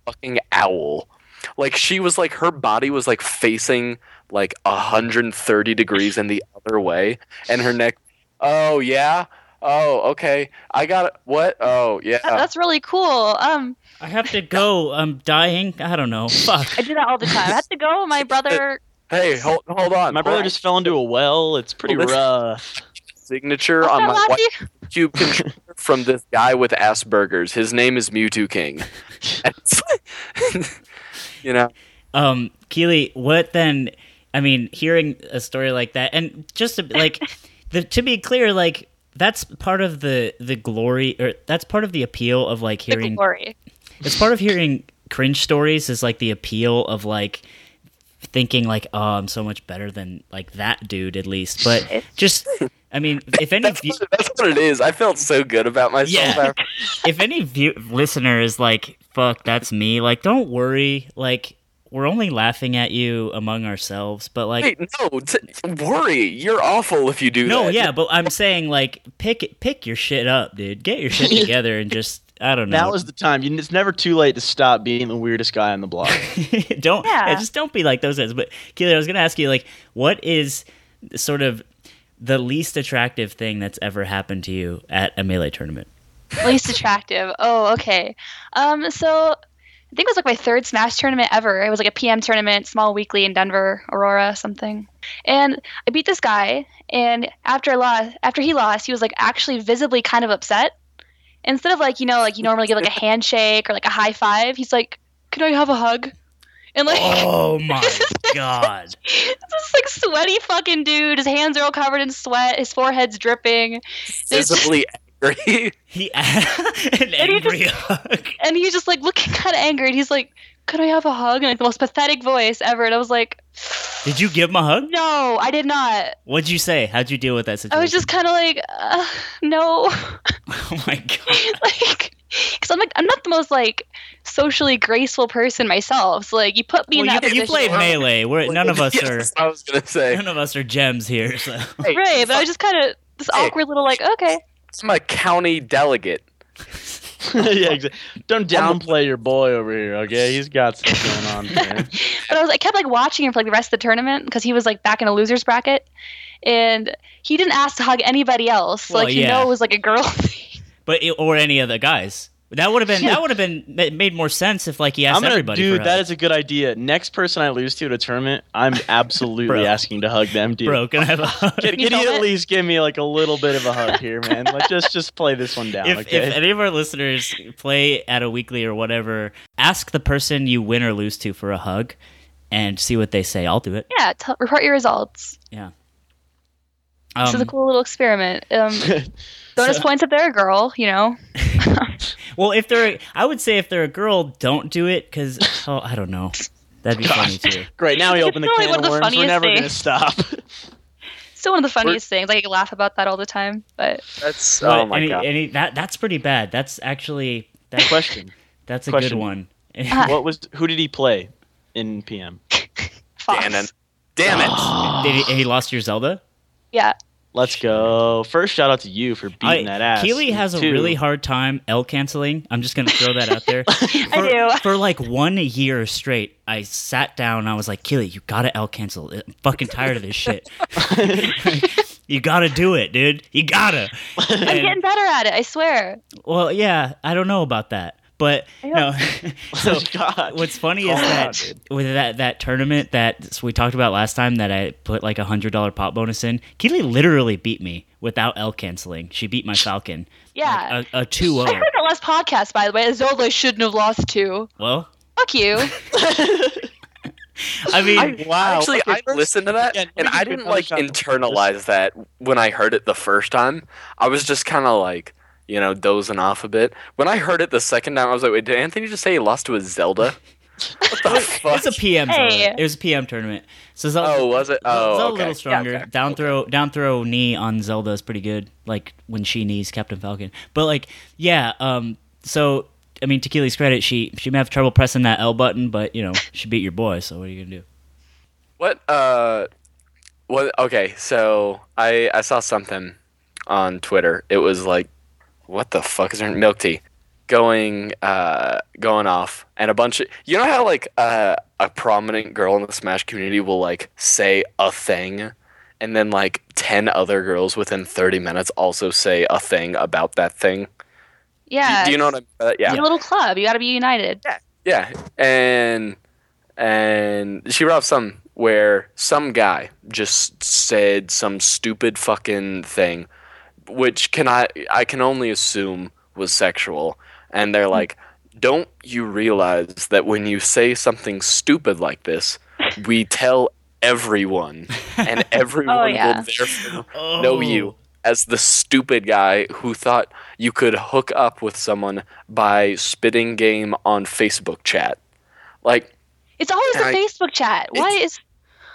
fucking owl. Like she was like her body was like facing like 130 degrees in the other way, and her neck. Oh yeah. Oh okay. I got. What? Oh yeah. That- that's really cool. Um, I have to go. I'm dying. I don't know. Fuck. I do that all the time. I have to go. My brother. Hey, hold hold on. My brother Hold just fell into a well. It's pretty Well, rough. signature What's on my white cube controller from this guy with Asperger's. His name is Mewtwo King. And it's like- you know. Um, Keely, what then? I mean, hearing a story like that, and just to, like, the, to be clear, like that's part of the the glory, or that's part of the appeal of like The hearing. glory. It's part of hearing cringe stories is like the appeal of like thinking like, oh, I'm so much better than like that dude at least. But It's- just, I mean, if any That's view- what, that's what it is. I felt so good about myself. Yeah. if any view- listener is like, fuck, that's me. Like, don't worry. Like, we're only laughing at you among ourselves. But like, Wait, no, t- worry. You're awful if you do that. no, that. yeah. But I'm saying like, pick pick your shit up, dude. Get your shit together and just, I don't know. Now is the time. You, it's never too late to stop being the weirdest guy on the block. don't Yeah. yeah, just don't be like those guys. But Keely, I was gonna ask you like, what is sort of the least attractive thing that's ever happened to you at a melee tournament? least attractive. Oh, okay. Um, so I think it was like my third Smash tournament ever. It was like a PM tournament, small weekly in Denver, Aurora, something. And I beat this guy, and after I lost, after he lost, he was like actually visibly kind of upset. Instead of like you know like you normally give like a handshake or like a high five, he's like, "Can I have a hug?" And like Oh my god! this is like sweaty fucking dude. His hands are all covered in sweat. His forehead's dripping. Visibly angry. He an he angry hug. and he's just like looking kind of angry and he's like could i have a hug and like the most pathetic voice ever and i was like Did you give him a hug? no i did not What'd you say? How'd you deal with that situation? i was just kind of like uh, no oh my god! like because i'm like i'm not the most like socially graceful person myself so like you put me Well, in that you, you played melee. We're, none of us Yes, are. I was gonna say. None of us are gems here. So Hey, right but i was just kind of this Hey. awkward little like okay I'm a county delegate. yeah, exactly. Don't downplay your boy over here, okay? He's got stuff going on. Man. but I was I kept like watching him for like the rest of the tournament because he was like back in a losers bracket, and he didn't ask to hug anybody else. Well, like you yeah. know it was like a girl thing. but it, or any of the guys. That would have been that would have been made more sense if like he asked I'm gonna, everybody. dude. for That a good idea. Next person I lose to at a tournament, I'm absolutely asking to hug them, dude. bro. Can I have a hug? Can, You can you film at least give me like a little bit of a hug here, man? Like just just play this one down, if, okay? if any of our listeners play at a weekly or whatever, ask the person you win or lose to for a hug, and see what they say. I'll do it. Yeah, tell report your results. Um, this is a cool little experiment. Um, bonus so- points if they're a girl, you know. well, if they're, I would say if they're a girl, don't do it because oh, I don't know. That'd be funny too. Great. Now we It's open the can of of the worms. We're funniest never gonna stop. Still one of the funniest things. Like I laugh about that all the time. But That's But oh my any, god. any- that that's pretty bad. That's actually that, Question: that's a question. good one. Uh, What was who did he play in PM? Fox. Ganon. Damn it. Did he, he lost your Zelda? Yeah. Let's go. First, shout out to you for beating I- that ass. Keely has a really hard time L canceling. I'm just gonna throw that out there. I for, do. For like one year straight, I sat down and I was like, Keely, you gotta L cancel. I'm fucking tired of this shit. you gotta do it, dude. You gotta. I'm getting better at it. I swear. well, yeah, I don't know about that. But no. so Oh, God. what's funny Call is that dude. with that that tournament that we talked about last time that I put like a hundred dollar pot bonus in, Keely literally beat me without L canceling. She beat my Falcon. Yeah. Like a, a 2 I heard that last podcast, by the way. Zelda shouldn't have lost to. Well, Fuck you. I mean, I, Wow, Actually, okay, I first- listened to that, yeah, and I didn't like internalize that when I heard it the first time. I was just kind of like, you know, dozing off a bit. When I heard it the second time, I was like, wait, did Anthony just say he lost to a Zelda? What the fuck? it's a PM. Hey. Zelda. It was a PM tournament. So Zelda, Oh, was it? Oh, Zelda a little stronger. Yeah, okay. Down throw, down throw knee on Zelda is pretty good. Like when she knees Captain Falcon. But like, yeah. Um. So I mean, to Keely's credit, she she may have trouble pressing that L button, but you know, she beat your boy. So what are you gonna do? What? Uh, what? Okay, so I I saw something on Twitter. It was like, what the fuck is her milk tea? Going uh going off and a bunch of you know how like uh, a prominent girl in the Smash community will like say a thing and then like 10 other girls within 30 minutes also say a thing about that thing. Yeah. do, you know what I mean? that? Yeah. You're a little club. You got to be united. Yeah, and and she brought up some where some guy just said some stupid fucking thing, which can I I can only assume was sexual, and they're hmm. like, "Don't you realize that when you say something stupid like this, we tell everyone, and everyone oh, yeah. will therefore Oh. know you." Oh. As the stupid guy who thought you could hook up with someone by spitting game on Facebook chat. Like, It's always I- a Facebook chat. Why is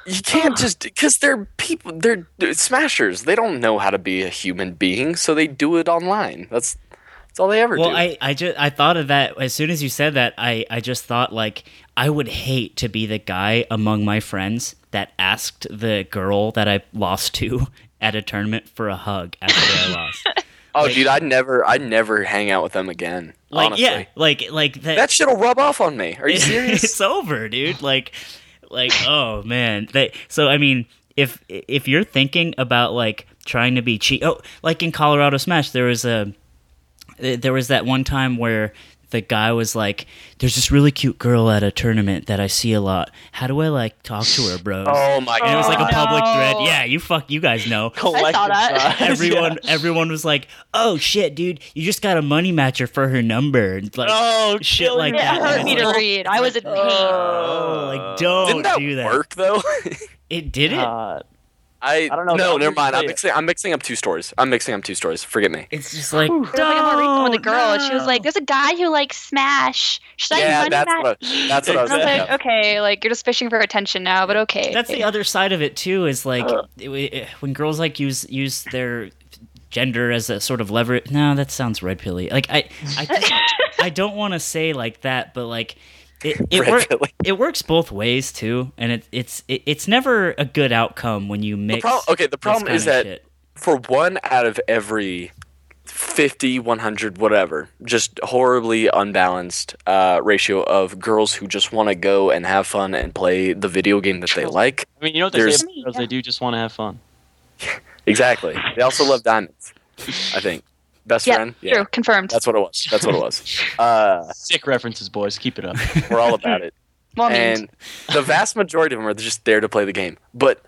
You can't just because they're people. They're, they're smashers. They don't know how to be a human being, so they do it online. That's that's all they ever Well, do. I, I just I thought of that as soon as you said that. I, I just thought like I would hate to be the guy among my friends that asked the girl that I lost to at a tournament for a hug after I lost. oh, like- dude, I'd never, I'd never hang out with them again. Like honestly, yeah, like like that. that shit'll rub off on me. Are you serious? it's over, dude. Like, like, oh man. They, so I mean, if if you're thinking about like trying to be cheap, oh, like in Colorado Smash, there was a there was that one time where the guy was like, "There's this really cute girl at a tournament that I see a lot. How do I like talk to her, bros?" oh my and it was like a Oh, public no. thread. Yeah, you fuck, you guys know. Collective that. Everyone, yeah. everyone was like, "Oh shit, dude, you just got a money matcher for her number." And, Like, Oh, shit like your it that. hurt and me to read. I was in oh, pain. Oh, like don't Didn't that, do that. work though? It did it. God. Uh, I, I don't know, No, never mind. I'm mixing. I'm mixing up two stories. I'm mixing up two stories. Forget me. it's just like There was like a more recent one with a "Don't, girl, and she was like, "There's a guy who likes Smash. Should I yeah, money that's match?" what. I, that's what I was. And I was like, of. okay, like you're just fishing for attention now, but okay. That's the other side of it too. Is like it- it- eh, when girls like use use their gender as a sort of lever. No, that sounds red pilly. Like I, I, I don't want to say like that, but like it it, Red work, it works both ways too, and it, it's it, it's never a good outcome when you The mix. prob- okay, the problem is kinda that shit. for one out of every 50 100 whatever just horribly unbalanced uh, ratio of girls who just want to go and have fun and play the video game that they like I mean, you know what they There's- say about girls? They do just want to have fun. exactly they also love diamonds i think best yeah, friend true, confirmed. that's what it was that's what it was uh, Sick references, boys. Keep it up. we're all about it well, and the vast majority of them are just there to play the game. But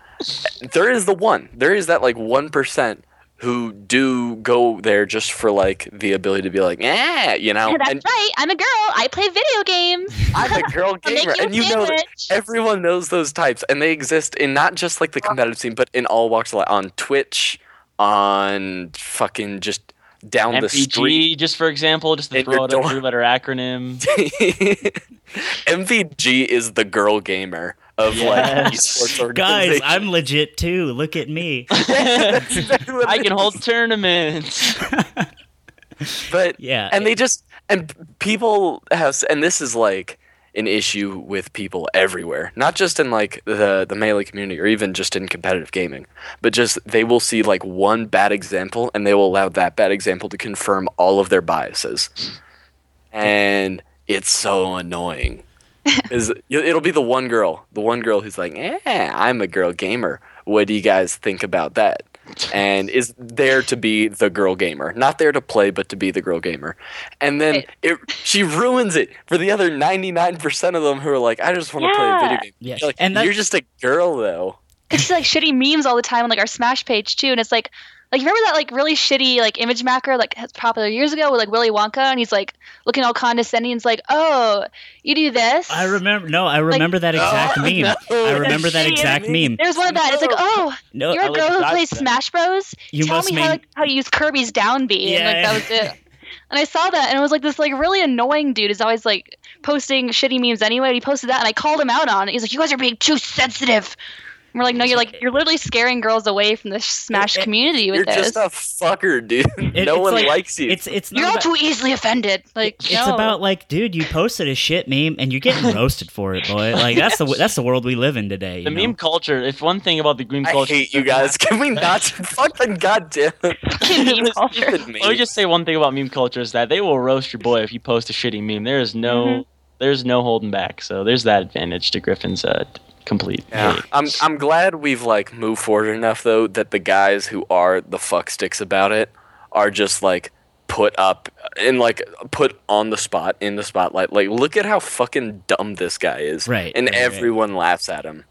there is the one. There is that like one percent who do go there just for like the ability to be like, yeah, you know. That's and right. I'm a girl. I play video games. I'm a girl I'll make gamer, you a and you know that everyone knows those types, and they exist in not just like the competitive scene, but in all walks of life. On Twitch, on fucking just down the street. Just for example, just to throw your out a dorm. three-letter acronym. MVG is the girl gamer of like Yes. esports Guys. I'm legit too. Look at me. That's exactly I can is. hold tournaments. but Yeah, and they just and people have and this is like an issue with people everywhere not just in like the the melee community or even just in competitive gaming but just they will see like one bad example and they will allow that bad example to confirm all of their biases. And it's so annoying. Is it'll be the one girl the one girl who's like yeah i'm a girl gamer. What do you guys think about that and is there to be the girl gamer. Not there to play but to be the girl gamer. And then it she ruins it for the other 99% of them who are like i just want to play a video Yeah. game. Yeah, You're like, and you're just a girl though. It's like shitty memes all the time on like our Smash page too, and it's like, like remember that like really shitty like image macro like that's popular years ago with like Willy Wonka, and he's like looking all condescending. and It's like, oh, you do this. I remember. No, I remember that exact No, oh, meme. no, I remember that exact meme. There's one of that. It's like, oh, No, you're a girl who that. plays Smash Bros. you Tell must me mean. how, like, how you use Kirby's down B, and like Yeah. that was it. And I saw that, and it was like this like really annoying dude is always like posting shitty memes anyway. And he posted that, and I called him out on it. He's like, "You guys are being too sensitive." And we're like, "No, you're like you're literally scaring girls away from the Smash It- it- community you're with this. just a fucker dude It- no one like- likes you It's it's you're not all about, too easily offended." Like, it's no. about like, dude, you posted a shit meme and you're getting roasted for it, boy. Like that's the that's the world we live in today. you The know? meme culture. If one thing about the meme I culture, hate you guys. Can we not fucking goddamn meme culture. stupid Let me just say one thing about meme culture is that they will roast your boy if you post a shitty meme. There is no, Mhm. There's no holding back. So there's that advantage to Griffin's uh, complete. Yeah, hate. I'm I'm glad we've like moved forward enough though that the guys who are the fuck sticks about it are just like put up and like put on the spot in the spotlight. Like look at how fucking dumb this guy is. Right, And right, right. everyone laughs at him.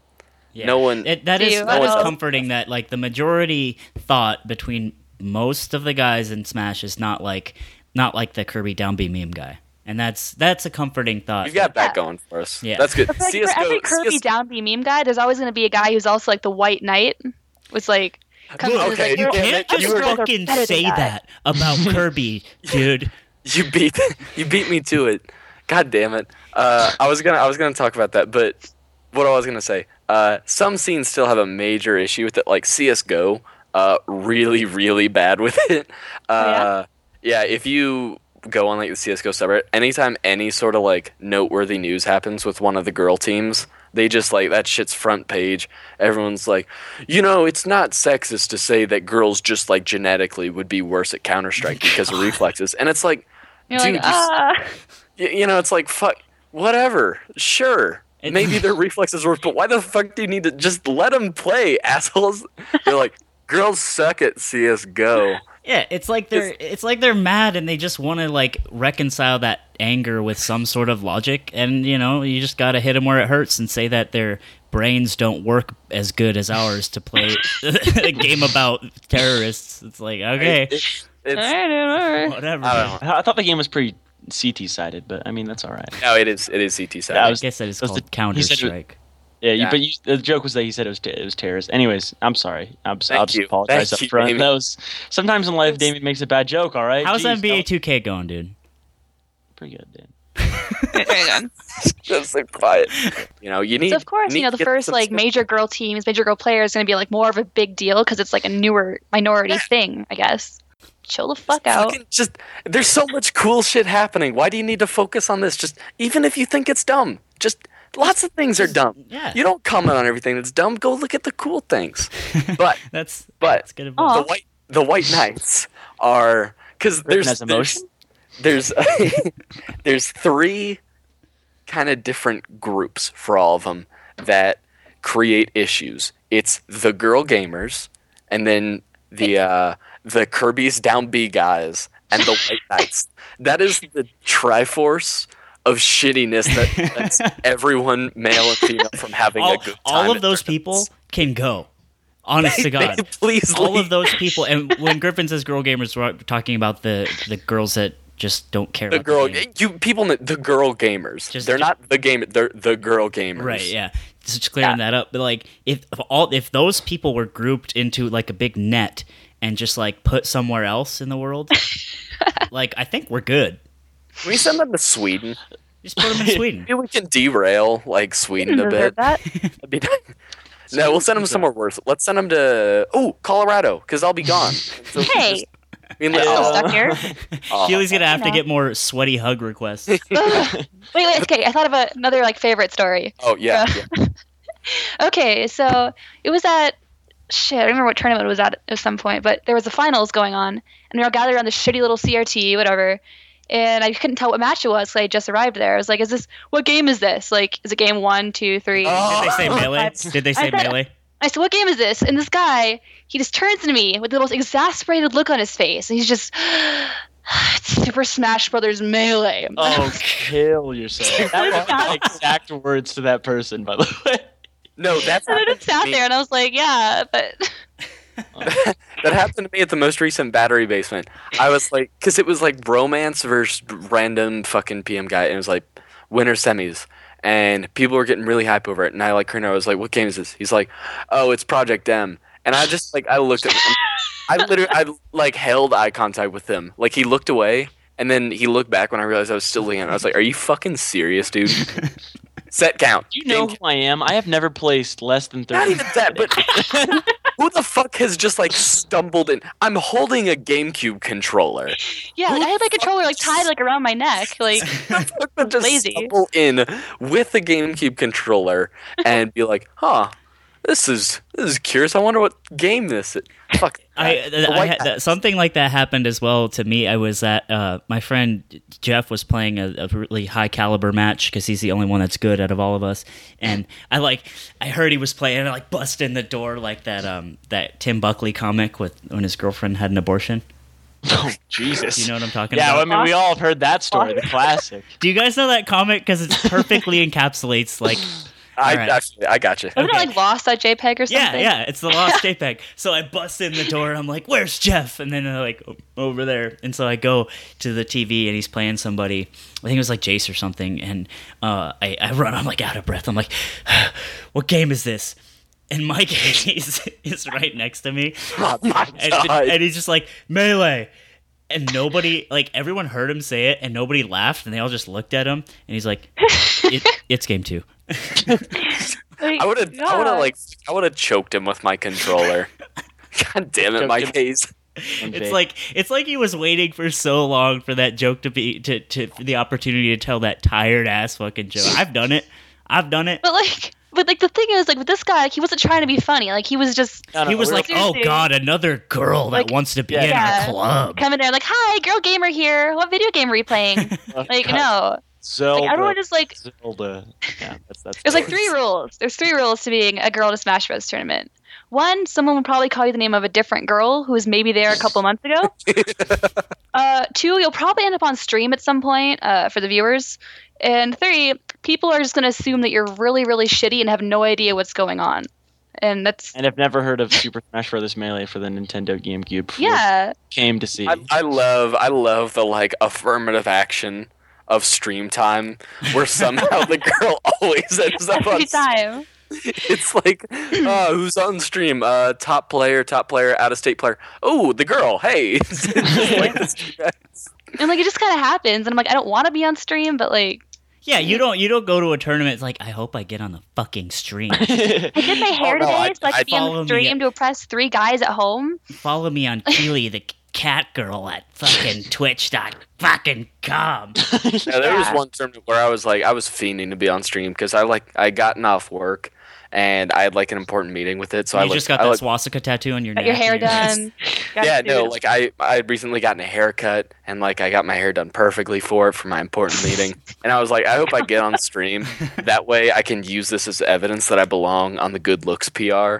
Yeah. No one It, that Do is you? that I is know. comforting that like the majority thought between most of the guys in Smash is not like not like the Kirby down B meme guy, and that's that's a comforting thought. You've got that Yeah. going for us. Yeah. That's good. But, like, CS:GO for every Kirby CS down B meme guy, there's always going to be a guy who's also like the White Knight. Was like, comes in Okay, like, you you can't just were- fucking say that." that about Kirby, dude. you beat you beat me to it God damn it. Uh, I was gonna I was gonna talk about that, but what I was gonna say. Uh, some scenes still have a major issue with it, like CS:GO. Uh, really, really bad with it. Uh, yeah, if you go on like the CS:GO subreddit, anytime any sort of like noteworthy news happens with one of the girl teams, they just like that shit's front page. Everyone's like, you know, it's not sexist to say that girls just like genetically would be worse at Counter Strike because of reflexes, and it's like, You're Dude, like, you ah. you know, it's like fuck, whatever, sure. It- Maybe their reflexes are worse, but why the fuck do you need to just let them play, assholes? They're like, girls suck at CS:GO. Yeah, it's like they're it's like they're mad and they just want to like reconcile that anger with some sort of logic, and you know you just got to hit them where it hurts and say that their brains don't work as good as ours to play a game about terrorists. It's like okay, It's, All it's, right, all right. whatever. I don't know. I I thought the game was pretty CT sided, but I mean that's all right. No, it is. It is CT sided. Yeah, I I was- guess that is that's the- called Counter he said it- Strike. Yeah, you, Yeah. but you, the joke was that he said it was it was terrorist. Anyways, I'm sorry. I'm, s- I'll just you. apologize Thank up front. Damien. That was sometimes in life, Damien makes a bad joke. All right. How's Jeez, NBA that was 2K going, dude? Pretty good, dude. There you go. just so quiet. You know, you need. So of course, need you know, the first like stuff- major girl teams, major girl player is going to be like more of a big deal because it's like a newer minority thing, I guess. Chill the fuck out. Fucking just there's so much cool shit happening. Why do you need to focus on this? Just even if you think it's dumb, just lots of things are dumb. Yeah, You don't comment on everything that's dumb. Go look at the cool things. But that's but that's good Aw. advice. the white the white knights are because there's there's there's, there's three kind of different groups for all of them that create issues. It's the girl gamers, and then the uh, the Kirby's down B guys, and the white knights. That is the triforce of shittiness that prevents everyone, male and female, from having all, a good time. all of those tournaments. people can go. Honest to God. they please all leave. of those people and when Griffin says girl gamers we're talking about the the girls that just don't care the about girl the game. you people the girl gamers Just- they're just- not the game they're the girl gamers right yeah just clearing Yeah. that up but like if, if all if those people were grouped into like a big net and just like put somewhere else in the world like i think we're good can we send them to sweden just put them in sweden maybe we can derail like sweden a bit that. Be nice. no we'll send them somewhere worse let's send them to oh colorado because i'll be gone So Hey, I mean, I'm still stuck here. oh. Keely's gonna have to get more sweaty hug requests wait, wait. Okay, I thought of a, another like favorite story. oh yeah, Uh, yeah. Okay, so it was at shit. I don't remember what tournament it was at at some point, but there was the finals going on, and we were all gathered around this shitty little CRT, whatever. And I couldn't tell what match it was, so I just arrived there. I was like, "Is this what game is this? Like, is it game one, two, three? Oh. did they say oh. melee did they say I said- melee I said, "What game is this?" And this guy, he just turns to me with the most exasperated look on his face, and he's just, "It's Super Smash Brothers Melee." Oh, kill yourself. That was my exact words to that person, by the way. no that's and I just sat me. there, and I was like, "Yeah, but." that happened to me at the most recent battery basement. I was like, because it was like romance versus random fucking PM guy, and it was like winter semis, and people were getting really hype over it. And I like, Kerno, I was like, "What game is this?" He's like, "Oh, it's Project M." And I just like, I looked at him. I literally, I like held eye contact with him. Like he looked away, and then he looked back when I realized I was still looking at him. I was like, "Are you fucking serious, dude?" Set count. You know who I am? I have never placed less than 30. not even that, but who the fuck has just like stumbled in? I'm holding a GameCube controller. Yeah, like, I had my controller like tied like around my neck, like just Lazy. stumble in with a GameCube controller and be like, "Huh, this is this is curious. I wonder what game this is." Fuck. I, that. I had, that, something like that happened as well to me. I was at uh, my friend Jeff was playing a, a really high caliber match because he's the only one that's good out of all of us. And I like I heard he was playing and I like bust in the door like that um that Tim Buckley comic with when his girlfriend had an abortion. oh, Jesus. You know what I'm talking yeah, about? I mean, we all have heard that story, the classic. Do you guys know that comic? Because it perfectly encapsulates like I Alright. actually I got you. wasn't Okay. it like lost that JPEG or something? Yeah, yeah, it's the lost JPEG. So I bust in the door and I'm like, "Where's Jeff?" And then they're like, "O- "Over there." And so I go to the TV and he's playing somebody. I think it was like Jace or something. And uh, I, I run. I'm like out of breath. I'm like, "What game is this?" And Mike is is right next to me, Oh my and, god. and he's just like melee. and nobody like everyone heard him say it and nobody laughed and they all just looked at him and he's like it, it's game two I would have, I would have like, I would have choked him with my controller. God damn it, my Mike him. Hayes. it's like it's like he was waiting for so long for that joke to be to, to the opportunity to tell that tired ass fucking joke i've done it i've done it But like, but like the thing is, like with this guy, like he wasn't trying to be funny. Like he was just No, no, he was like oh god another girl that Like, wants to be yeah. in Yeah. our club coming there, like, "Hi, girl gamer here. What video game are you playing?" Oh, like, God. no, Zelda. like everyone just like Zelda. Yeah, that's that's. There's like three rules. There's three rules to being a girl in a Smash Bros. tournament. One, someone will probably call you the name of a different girl who was maybe there a couple months ago. uh, two, you'll probably end up on stream at some point uh, for the viewers. And three, people are just going to assume that you're really, really shitty and have no idea what's going on. And that's, And I've never heard of Super Smash Bros. Melee for the Nintendo GameCube. yeah. Came to see. I, I love, I love the like affirmative action of stream time, where somehow the girl always ends up on. Every time. It's like, uh, who's on stream? Uh, top player, top player, out of state player. Oh, the girl. Hey. Like And like, it just kind of happens. And I'm like, I don't want to be on stream, but like, yeah you don't you don't go to a tournament it's like i hope i get on the fucking stream I did my hair no, today I- so I I could be on the stream at- to impress three guys at home. follow me on keely the cat girl at fucking twitch dot fucking com Yeah, there was one tournament where I was like, I was fiending to be on stream because I like I gotten off work and I had like an important meeting with it. So you I just like, got I, that like, swastika tattoo on your neck your hair and you're just- done. yeah, no, it. like I I had recently gotten a haircut and like I got my hair done perfectly for it for my important meeting, and I was like, I hope I get on stream. That way, I can use this as evidence that I belong on the Good Looks PR. Uh,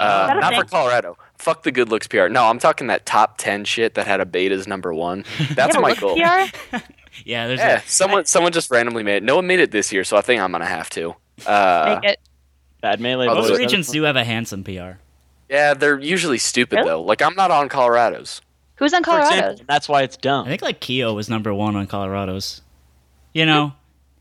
not for thing? Colorado. Fuck the Good Looks PR. No, I'm talking that top ten shit that had a beta's number one. That's You my goal. PR? yeah there's Yeah, a, someone someone just randomly made it. No one made it this year, so I think I'm gonna have to. Uh, Make it. Bad Melee. Most those- regions do have a handsome pr yeah, they're usually stupid Really? though. Like I'm not on Colorado's. Who's on For Colorado? example, that's why it's dumb. I think like Keo was number one on Colorado's. You know,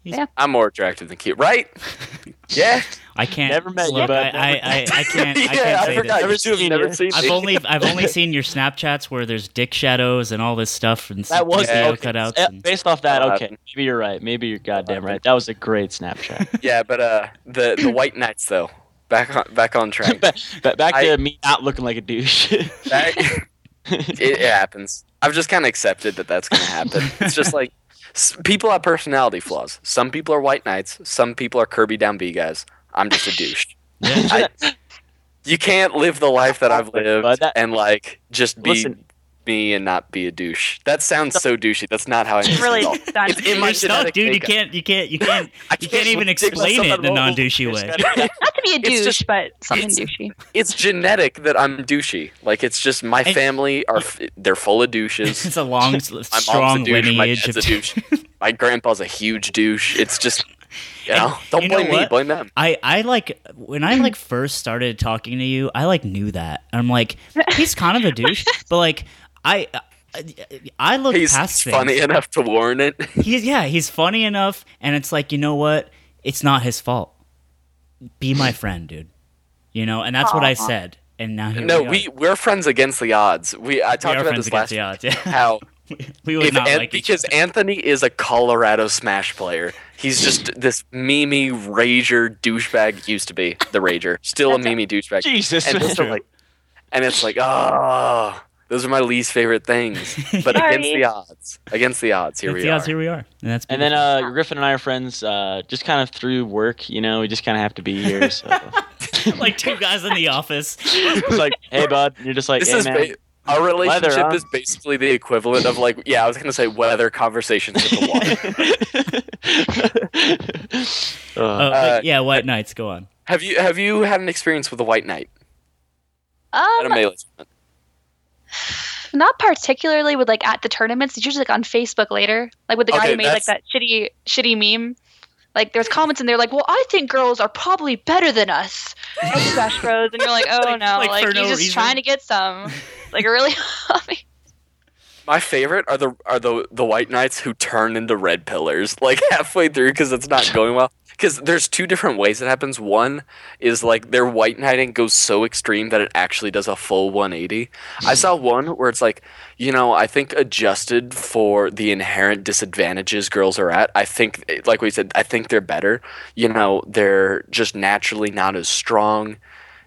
Yeah. I'm more attractive than cute, right? yeah. I can't. Never met you, look, bud. I, I, I, I can't. I can't I say forgot. this. Never You two never seen seen. I've only I've only seen your Snapchats where there's dick shadows and all this stuff and That was video okay. cutouts. And, Based off that, Uh, okay, maybe you're right. Maybe you're goddamn right. That was a great Snapchat. Yeah, but uh, the the White Knights though, back on back on track. back, back- back to me not looking like a douche. Back, it, it happens. I've just kind of accepted that that's gonna happen. It's just like people have personality flaws. Some people are White Knights. Some people are Kirby down B guys. I'm just a douche. yeah. I, you can't live the life that I've lived But that- and like just be Listen. me and not be a douche. That sounds so douchey. That's not how I am. really at It's in my You're stuck, genetic dude. You can't. You can't. You can't. I You can't even explain it in a of a hole. non-douchey way. Not to be a douche, just- but something it's- douchey. It's genetic that I'm douchey. Like it's just my And- family are they're full of douches. It's a long, My strong mom's a douche. My lineage dad's of a douche. My grandpa's a huge douche. It's just you know. Don't blame me. Blame them. I, I like when I like first started talking to you, I like knew that. I'm like, he's kind of a douche, but like I I, look He's past things. funny enough to warn it. He's yeah, he's funny enough, and it's like you know what? It's not his fault. Be my friend, dude. You know, and that's what I said. And now here no, we, are. we we're friends against the odds. We I talked are about this last the odds. Yeah. how we would if not An- like each because Anthony is a Colorado Smash player. He's just this Mimi rager douchebag. Used to be the rager, still a That's Mimi douchebag. Jesus. And, man. it's like, and it's like, oh, those are my least favorite things. But against the odds, against the odds, here Against we the are. odds, here we are, and that's And then uh, Griffin and I are friends uh, just kind of through work. You know, we just kind of have to be here. So like two guys in the office. it's like, hey, bud. You're just like, This hey, is man. ba- our relationship Weather, huh? is basically the equivalent of like, yeah, I was gonna say weather conversations with the water. Uh, Uh, yeah, White Knights. Go on. have you have you had an experience with a white knight at a Um, not particularly with like at the tournaments. It's usually like on Facebook later, like with the guy Okay, who made like that shitty, shitty meme. Like there's comments in there like, "Well, I think girls are probably better than us." at Smash Bros, and you're like, "Oh Like- no!" like Like, for he's no just reason. trying to get some. Like really, My favorite are the are the the white knights who turn into red pillars like halfway through because it's not going well. Because there's two different ways it happens. One is like their white knighting goes so extreme that it actually does a full 180. I saw one where it's like, you know, I think adjusted for the inherent disadvantages girls are at, I think, like we said, I think they're better. You know, they're just naturally not as strong.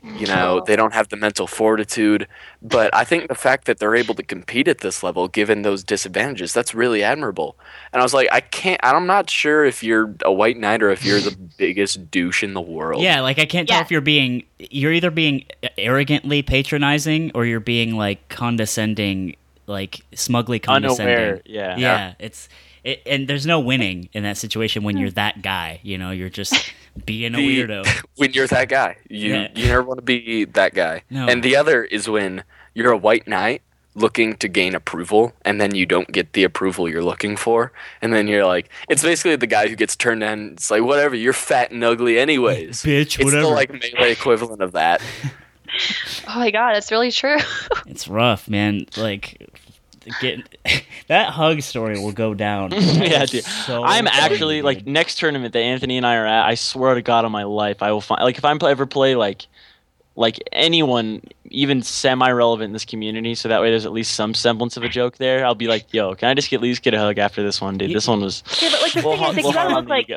You know, they don't have the mental fortitude. But I think the fact that they're able to compete at this level, given those disadvantages, that's really admirable. And I was like, I can't, I'm not sure if you're a white knight or if you're the biggest douche in the world. Yeah, like I can't tell if you're being you're either being arrogantly patronizing or you're being like condescending, like smugly condescending. Unaware. Yeah. Yeah, it's it, and there's no winning in that situation when you're that guy. You know, you're just being a The- weirdo. when you're that guy. You Yeah. you never want to be that guy. No. And the other is when you're a white knight looking to gain approval and then you don't get the approval you're looking for and then you're like it's basically the guy who gets turned down it's like whatever you're fat and ugly anyways Bitch, it's whatever. the like melee equivalent of that Oh my god, it's really true. It's rough, man. Like getting that hug story will go down. yeah, dude. So I'm funny, actually dude. like next tournament that Anthony and I are at. I swear to God on my life, I will find like if I'm ever play like like anyone even semi-relevant in this community, so that way there's at least some semblance of a joke there. I'll be like, "Yo, can I just get at least get a hug after this one, dude? This one was." Yeah, but like the We'll thing har- is, like, we'll you gotta look like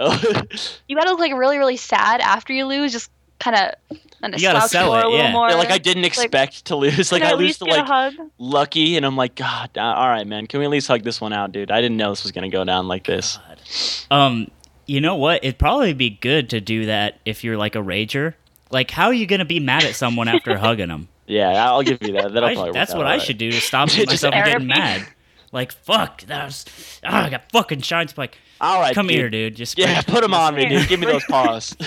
you gotta look like really, really sad after you lose. Just kind of kind of You gotta sell it, a little yeah. more. yeah, like I didn't expect to lose. Like I at lose least to like hug. lucky, and I'm like, God, uh, all right, man. Can we at least hug this one out, dude? I didn't know this was gonna go down like this. Um, you know what? It'd probably be good to do that if you're like a rager. Like, how are you gonna be mad at someone after hugging them? Yeah, I'll give you that. That'll I- probably work that's out what I alright. should do to stop Just myself from getting mad. Like, fuck, that was. Oh, I got fucking shine spike. All right, Come dude. here, dude. Just Yeah, put them on me, dude. Give me those paws.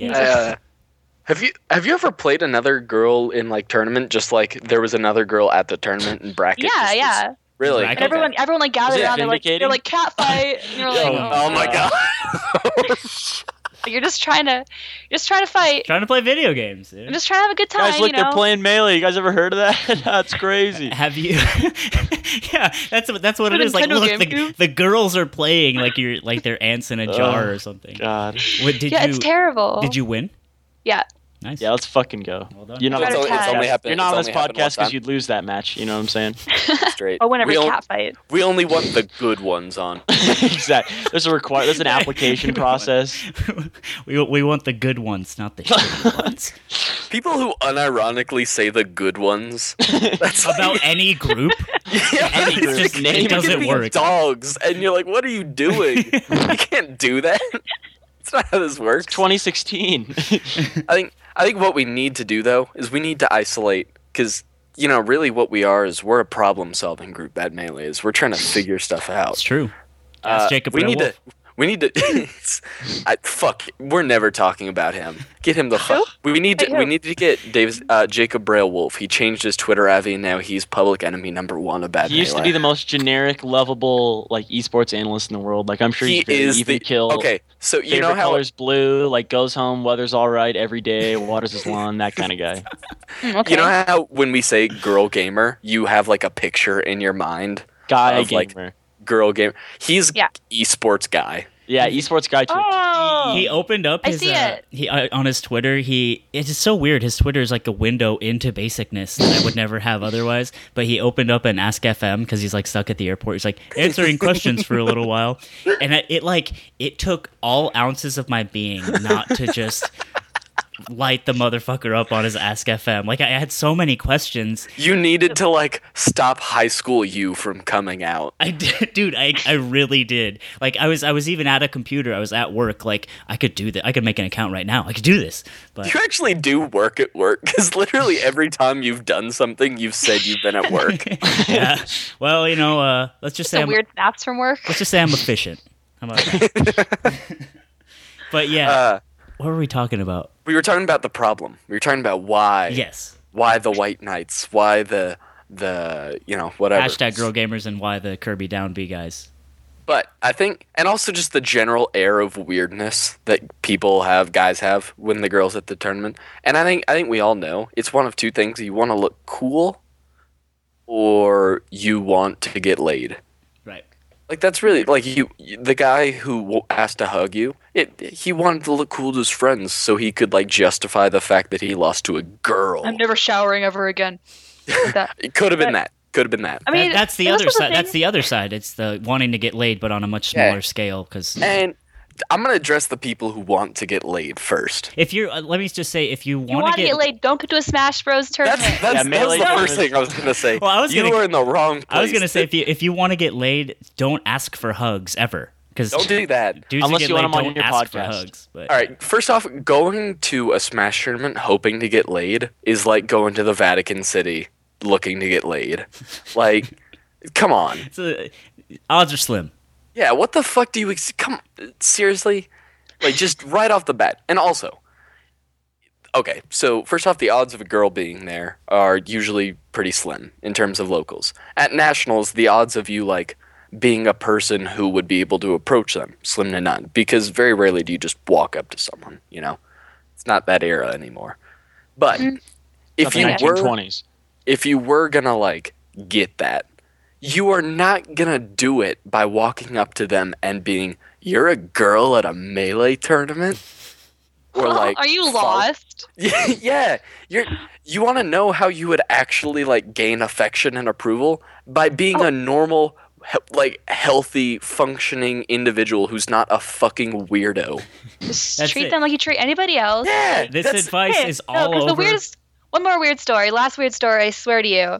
Yeah. uh, have you have you ever played another girl in like tournament just like there was another girl at the tournament in bracket Yeah, just was- yeah. really And everyone, everyone like gathered around. They're like, they're like cat fight. And you're like, oh, oh my god you're just trying to, you're just trying to fight. Trying to play video games. Dude. I'm just trying to have a good time. Guys, look, you know? they're playing melee. You guys ever heard of that? That's crazy. Have you? yeah, that's what that's what it The is. Like, look, the, the girls are playing like you're like they're ants in a jar Oh, or something. God. What, did yeah, you? it's terrible. Did you win? Yeah. Nice. Yeah, let's fucking go. Well. You're not, It's on this it's podcast. only happened- You're not on this only podcast because you'd lose that match. You know what I'm saying? straight Or whenever we, on- cat fight. we only want the good ones on exactly. There's a require. There's an application process. we we want the good ones, not the shitty ones. people who unironically say the good ones that's About any group. Yeah, Any group. just Name it doesn't work. Dogs, and you're like, what are you doing? you can't do that. That's not how this works. 2016. I think I think what we need to do though is we need to isolate because you know really what we are is we're a problem-solving group. Bad melee is we're trying to figure stuff out. It's true. Ask Uh, Jacob we need Wolf. to. We need to. I, fuck. We're never talking about him. Get him the fuck. We need to. We need to get Davis, uh, Jacob Braille Wolf. He changed his Twitter avi, and now he's public enemy number one of bad he used to be the most generic, lovable, like esports analyst in the world. Like I'm sure he he's very is even the kill. okay. So you Favorite know how color's blue. Like goes home, weather's all right every day, waters his lawn. That kind of guy. Mm, okay. you know how when we say girl gamer, you have like a picture in your mind. Guy Of, like, gamer. Girl gamer. He's Yeah. esports guy. yeah, esports guy too. Oh. He opened up I his see uh, it. he uh, on his Twitter. He it's just so weird. His Twitter is like a window into basicness that I would never have otherwise. But he opened up an Ask FM because he's like stuck at the airport. He's like answering questions for a little while, and it, it like it took all ounces of my being not to just light the motherfucker up on his Ask FM. Like I had so many questions. You needed to like stop high school you from coming out. I did, dude. I, I really did. Like I was I was even at a computer. I was at work. Like I could do that. I could make an account right now. I could do this. But You actually do work at work because literally every time you've done something, you've said you've been at work. yeah. Well, you know, uh, let's just say I'm, weird snaps from work. let's just say I'm efficient. How about that? but yeah, Uh, what were we talking about? We were talking about the problem. We were talking about why, Yes. why the white knights, why the the you know whatever. Hashtag girl gamers and why the Kirby down B guys. But I think, and also just the general air of weirdness that people have, guys have, when the girls at the tournament. And I think, I think we all know it's one of two things: you want to look cool, or you want to get laid. Right. Like that's really like you. The guy who asked to hug you, it he wanted to look cool to his friends, so he could like justify the fact that he lost to a girl. I'm never showering ever again. Like that. It could have been that. Could have been that. I mean, That- that's the other just a side. That's the other side. It's the wanting to get laid, but on a much Yeah. smaller scale. Because And I'm gonna address the people who want to get laid first. if you're, uh, let me just say, if you You want want to to get laid? Don't go to a Smash Bros tournament. that's, Yeah, that's the first thing I was gonna say. Well, I was you gonna- were in the wrong place. I was gonna say if you if you want to get laid, don't ask for hugs ever. Because don't do that. Unless get you want laid them on your podcast. hugs. But All right. First off, going to a Smash tournament hoping to get laid is like going to the Vatican City looking to get laid. Like, come on. it's a, odds are slim. Yeah. What the fuck do you ex- come? Seriously, like just right off the bat. And also, okay. So first off, the odds of a girl being there are usually pretty slim in terms of locals. At nationals, the odds of you like being a person who would be able to approach them slim to none because very rarely do you just walk up to someone. You know, it's not that era anymore. But mm-hmm. if Nothing you like were 1920s. if you were gonna like get that, you are not gonna do it by walking up to them and being, "You're a girl at a melee tournament," or like, Are you lost? yeah, you're. You want to know how you would actually like gain affection and approval by being oh. a normal, he- like healthy, functioning individual who's not a fucking weirdo. Just That's treat it. them like you treat anybody else. Yeah, This advice Hey, is no, all 'cause over. the weirdest. One more weird story. Last weird story. I swear to you.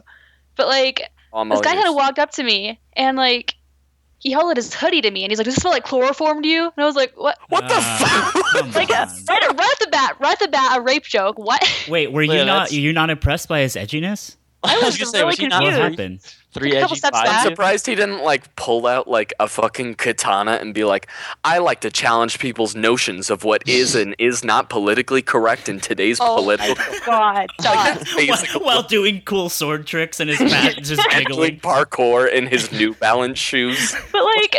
But like, I'm this guy kind ears. of walked up to me and like, he held out his hoodie to me and he's like, "Does this smell like chloroform to you?" And I was like, "What?" What the Ah, fuck? Like, uh, right, right at the bat, right at the bat, a rape joke. What? Wait, were you Yeah, not? You're not impressed by his edginess? I was gonna really was he not What confused. happened? Three Took a edgy steps. I'm surprised he didn't like pull out like a fucking katana and be like, I like to challenge people's notions of what is and is not politically correct in today's Oh political. God, stop. Basically, While doing cool sword tricks and his bat just doing giggling. parkour in his New Balance shoes. but like,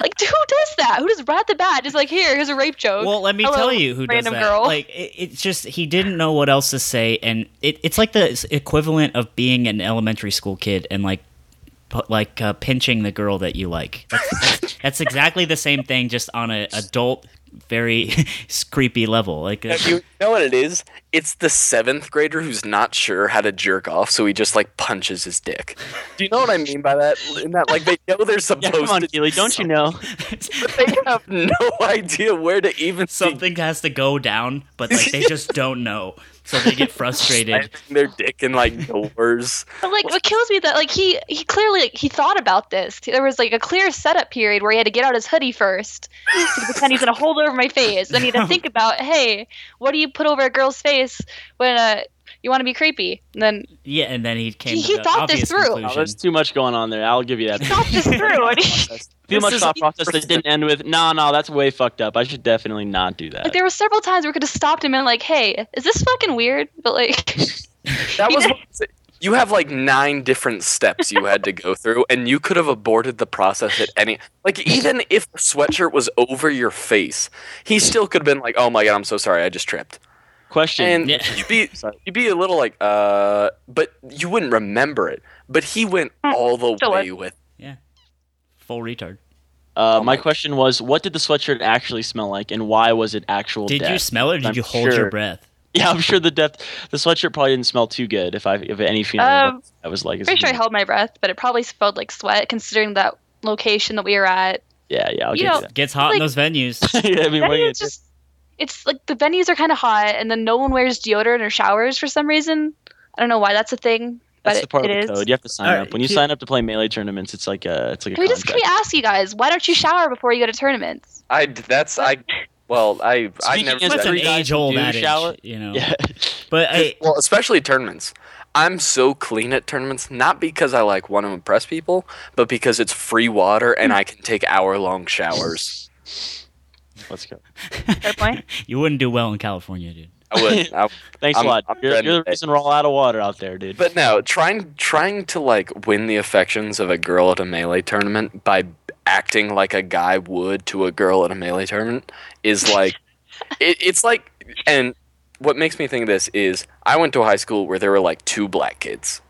like who does that? Who does right at the bat? Just like here, here's a rape joke. Well, let me Hello, tell you who does random that. girl. Like it, it's just he didn't know what else to say, and it, it's like the equivalent of being an elementary school kid and like pu- like uh, pinching the girl that you like. That's, that's, that's exactly the same thing, just on an adult, very creepy level. Like uh, you know what it is? It's the seventh grader who's not sure how to jerk off, so he just like punches his dick. Do you know what I mean by that? In that, like they know they're supposed Yeah, come on, to, Keely, don't you know? but they have no idea where to even something has to go down, but like they just don't know, so they get frustrated. slamming their dick in like doors. But like, what kills me is that like he he clearly like, he thought about this. There was like a clear setup period where he had to get out his hoodie first to pretend he's gonna hold over my face. Then he had to think about, hey, what do you put over a girl's face when uh you want to be creepy? And then Yeah, and then he came. He- to he the thought this through. Oh, there's too much going on there. I'll give you that. thought this through. Too This much thought process that didn't end with, no, no, that's way fucked up. I should definitely not do that. like there were several times where we could have stopped him and like, hey, is this fucking weird? But like, That was what, you have like nine different steps you had to go through, and you could have aborted the process at any. Like even if the sweatshirt was over your face, he still could have been like, "Oh my god, I'm so sorry, I just tripped." Question. And Yeah. you'd be you'd be a little like, uh, but you wouldn't remember it. But he went all the Still way with. Yeah, full retard. uh, Oh my my- question was, what did the sweatshirt actually smell like, and why was it actual Did death? you smell it or did I'm you hold your breath? Yeah, I'm sure the death. The sweatshirt probably didn't smell too good. If I, if any feeling Um, I was like, pretty sure I held my breath, but it probably smelled like sweat considering that location that we were at. yeah, yeah, I'll You give know- Gets hot in those venues. yeah, I mean, Then what do you it's just it's like the venues are kind of hot, and then no one wears deodorant or showers for some reason. I don't know why that's a thing, That's it, the part it of is. the code. You have to sign Alright, up. When you Ke- sign up to play melee tournaments, it's like a, it's like a Can we just can contract. we ask you guys why don't you shower before you go to tournaments? I that's I. Well, I I Speaking never. as That's the an three guys who age-old do adage, shower- you know. Yeah. But I, well, especially tournaments. I'm so clean at tournaments, not because I like want to impress people, but because it's free water and hmm. I can take hour long showers. Let's go. Fair point. you wouldn't do well in California, dude. I would. I, Thanks I'm- a lot. I'm you're, you're the reason we're all out of water out there, dude. but no, trying trying to like win the affections of a girl at a melee tournament by acting like a guy would to a girl at a melee tournament is like it, it's like and what makes me think of this is I went to a high school where there were like two black kids.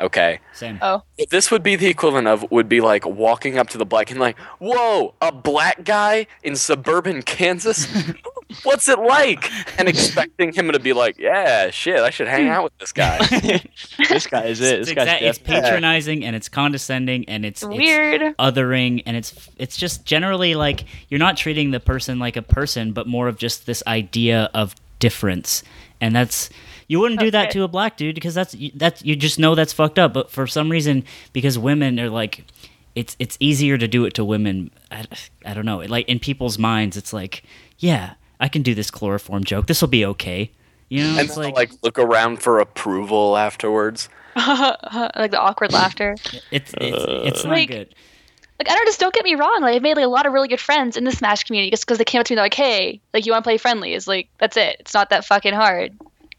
Okay. Same. Oh. This would be the equivalent of would be like walking up to the black and like, whoa, a black guy in suburban Kansas? What's it like? And expecting him to be like, yeah, shit, I should hang out with this guy. this guy is it. It's, This guy's exact- it's definitely- patronizing and it's condescending and it's, It's it's weird. othering and it's it's just generally like you're not treating the person like a person but more of just this idea of difference and that's you wouldn't do that Okay. to a black dude because that's that's you just know that's fucked up but for some reason because women are like it's it's easier to do it to women I, I don't know like in people's minds it's like yeah I can do this chloroform joke this will be okay you know and it's then, like, like look around for approval afterwards. like the awkward laughter. it's it's, it's not Like- good Like I don't just don't get me wrong. Like I've made like a lot of really good friends in the Smash community just because they came up to me and they're like, "Hey, like you want to play friendly? friendlies? Like that's it. It's not that fucking hard.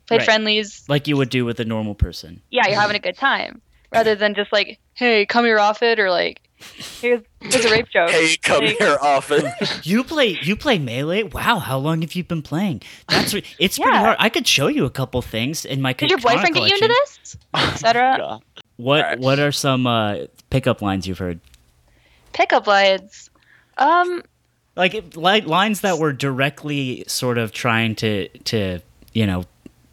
Play Right. friendlies. like you would do with a normal person Yeah, you're having a good time." Rather than just like, "Hey, come here off it," or like, "Here's here's a rape joke." Hey, come Like- here often. You play you play melee? Wow, how long have you been playing? That's re- it's pretty hard. I could show you a couple things in my. Did your katana boyfriend get you into this? Etc. God. What Alright. What are some uh, pickup lines you've heard? Pickup lines. Um, Like it- li- lines that were directly sort of trying to to you know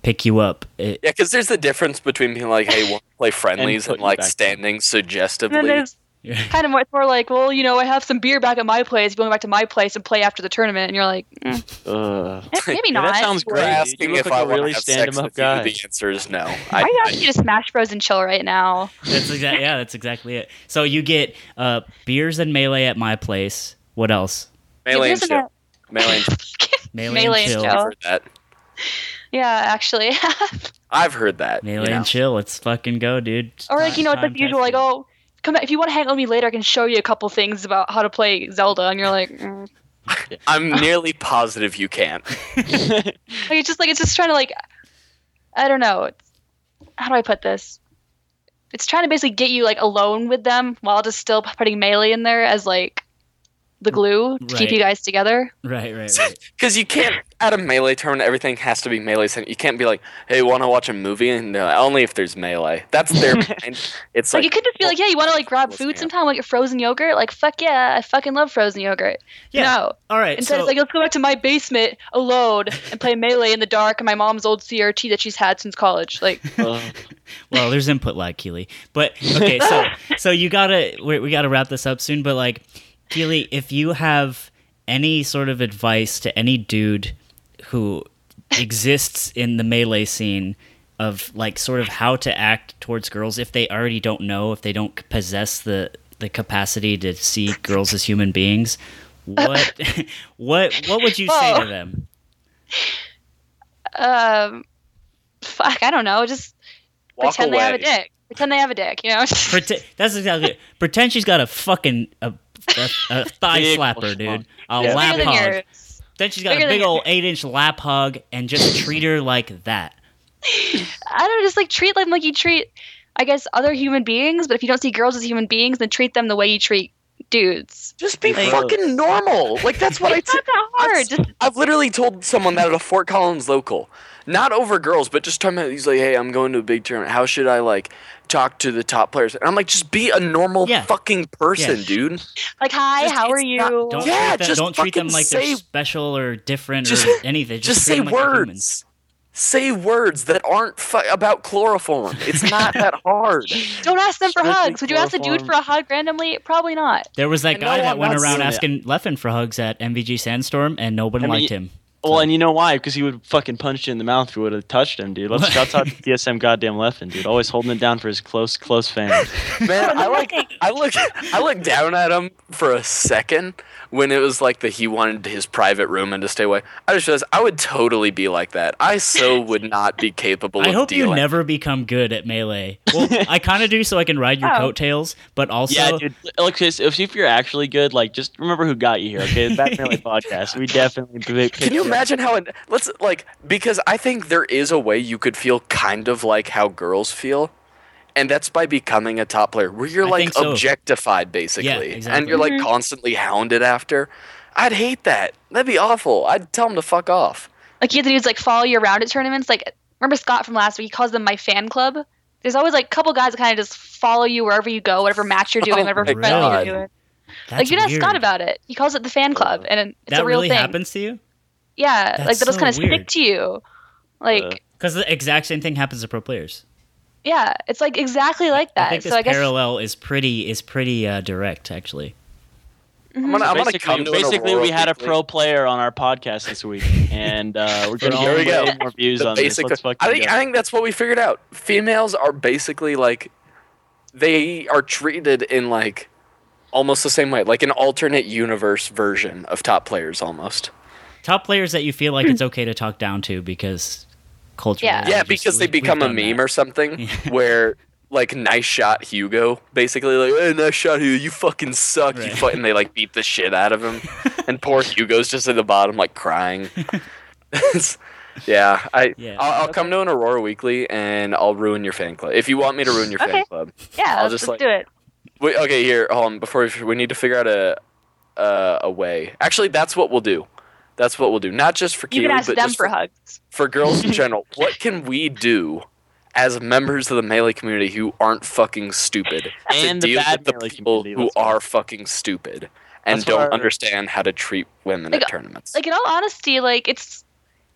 pick you up. It, yeah, because there's the difference between being like, hey, want to play friendlies put and, you like back. standing and then suggestively. there's kind of more, it's more like, well, you know, I have some beer back at my place. Going back to my place and play after the tournament, and you're like, mm, Ugh. eh, maybe Yeah, not. that sounds You're great. dude. asking You look if like I a want really to have stand sex him up with you. guy. The answer is no. I, are you I, asking you to Smash Bros and chill right now? that's exactly yeah. That's exactly it. So you get uh, beers and melee at my place. What else? melee and Isn't chill. Melee and chill. Melee, Melee and and chill. chill. I've heard that. Yeah, actually. I've heard that. Melee you know? and chill. Let's fucking go, dude. or like you know, it's like the usual, like oh, come back if you want to hang out with me later. I can show you a couple things about how to play Zelda, and you're like, mm. I'm nearly positive you can't. like it's just like it's just trying to like, I don't know. It's, how do I put this? It's trying to basically get you like alone with them while just still putting melee in there as like the mm, glue to Right. keep you guys together. Right, right, right. Because you can't, at a melee tournament, everything has to be melee. centered. You can't be like, hey, want to watch a movie? And they're only if there's melee. That's their mind. It's Like, like, you could just be like, yeah, you want to like grab food hang sometime, like frozen yogurt. Like fuck yeah, I fucking love frozen yogurt. Yeah. No, All right. instead so, it's like let's go back to my basement alone and play melee in the dark and my mom's old CRT that she's had since college. Like Ugh. well, there's input lag, Keely. But okay, so so you gotta we, we gotta wrap this up soon. But like, Keely, if you have any sort of advice to any dude who exists in the melee scene of like sort of how to act towards girls if they already don't know if they don't possess the the capacity to see girls as human beings what what what would you say to them um, fuck, I don't know, just walk pretend away. they have a dick. Pretend they have a dick, you know? Pretend that's exactly it. Pretend she's got a fucking a, a, a thigh slapper, dude. A Yeah. lap Bigger than hog. yours. Then she's got a Bigger than big old yours. eight inch lap hug and just treat her like that. I don't know, just like treat them like you treat, I guess, other human beings. But if you don't see girls as human beings, then treat them the way you treat dudes. Just be Like- fucking normal. Like, that's what I it's t- not that hard. I've- Just I've literally told someone that at a Fort Collins local, not over girls, but just talking about. He's like, "Hey, I'm going to a big tournament. How should I like talk to the top players?" And I'm like, "Just be a normal Yeah. fucking person, Yeah. dude. like, hi, Just- how are you? not- Don't Yeah, treat them, just don't treat them like say- they're special or different Just- or anything. Just, Just, treat say them like words. Say words that aren't fu- about chloroform. It's not that hard. Don't ask them for hugs. Would you ask a dude for a hug randomly? Probably not. There was that I guy know that I'm went around asking Leffen for hugs at MVG Sandstorm, and nobody I mean, liked him. Well, and you know why? Because he would fucking punch you in the mouth if you would have touched him, dude. Let's shout out to DSM goddamn Leffen, dude. Always holding it down for his close, close fans. Man, I like I look I look down at him for a second when it was like that he wanted his private room and to stay away. I just realized I would totally be like that. I so would not be capable of it. I of hope you never become good at melee. Well, I kind of do, so I can ride your Oh. coattails. But also, yeah, dude. Look, if, if you're actually good, like, just remember who got you here, okay? The Bad Melee Podcast. We definitely Can you you up. imagine how it let's like because I think there is a way you could feel kind of like how girls feel. And that's by becoming a top player where you're I like so. objectified basically. exactly. And you're like Mhm. constantly hounded after. I'd hate that. That'd be awful. I'd tell him to fuck off. Like you have the dudes like follow you around at tournaments. Like remember Scott from last week? He calls them my fan club. There's always like a couple guys that kind of just follow you wherever you go, whatever match you're doing, Oh whatever my friendly you're doing. That's like you can ask. Scott about it. He calls it the fan club, and it's that a real really thing. happens to you? Yeah, That's like that'll so kind of weird. stick to you. Like, Uh, Because the exact same thing happens to pro players. Yeah, it's like exactly like I that. think this so I guess parallel is pretty is pretty uh, direct, actually. I'm gonna, I'm gonna basically, come to an basically we had a pro player on our podcast this week, and uh, we're getting There we way go. more views The on this. basic- Let's I think go. I think that's what we figured out. Females are basically like they are treated in like almost the same way, like an alternate universe version of top players almost. Top players that you feel like it's okay to talk down to because culture. Yeah. Yeah, because they become a meme or something where like nice shot Hugo, basically like, hey, nice shot Hugo, you fucking suck, you Right. fu-, and they like beat the shit out of him, and poor Hugo's just at the bottom like crying. Yeah, I Yeah. I'll, I'll come to an Aurora Weekly and I'll ruin your fan club if you want me to ruin your fan club. yeah, I'll just, let's like- do it. Wait, okay, here, hold on. Before we, we need to figure out a uh, a way. Actually, that's what we'll do. That's what we'll do. Not just for You can ask but them just for for, hugs. for girls in general. what can we do as members of the melee community who aren't fucking stupid And to the deal bad with the melee people who let's are fucking stupid and That's don't our- understand how to treat women Like, at tournaments? Like in all honesty, like it's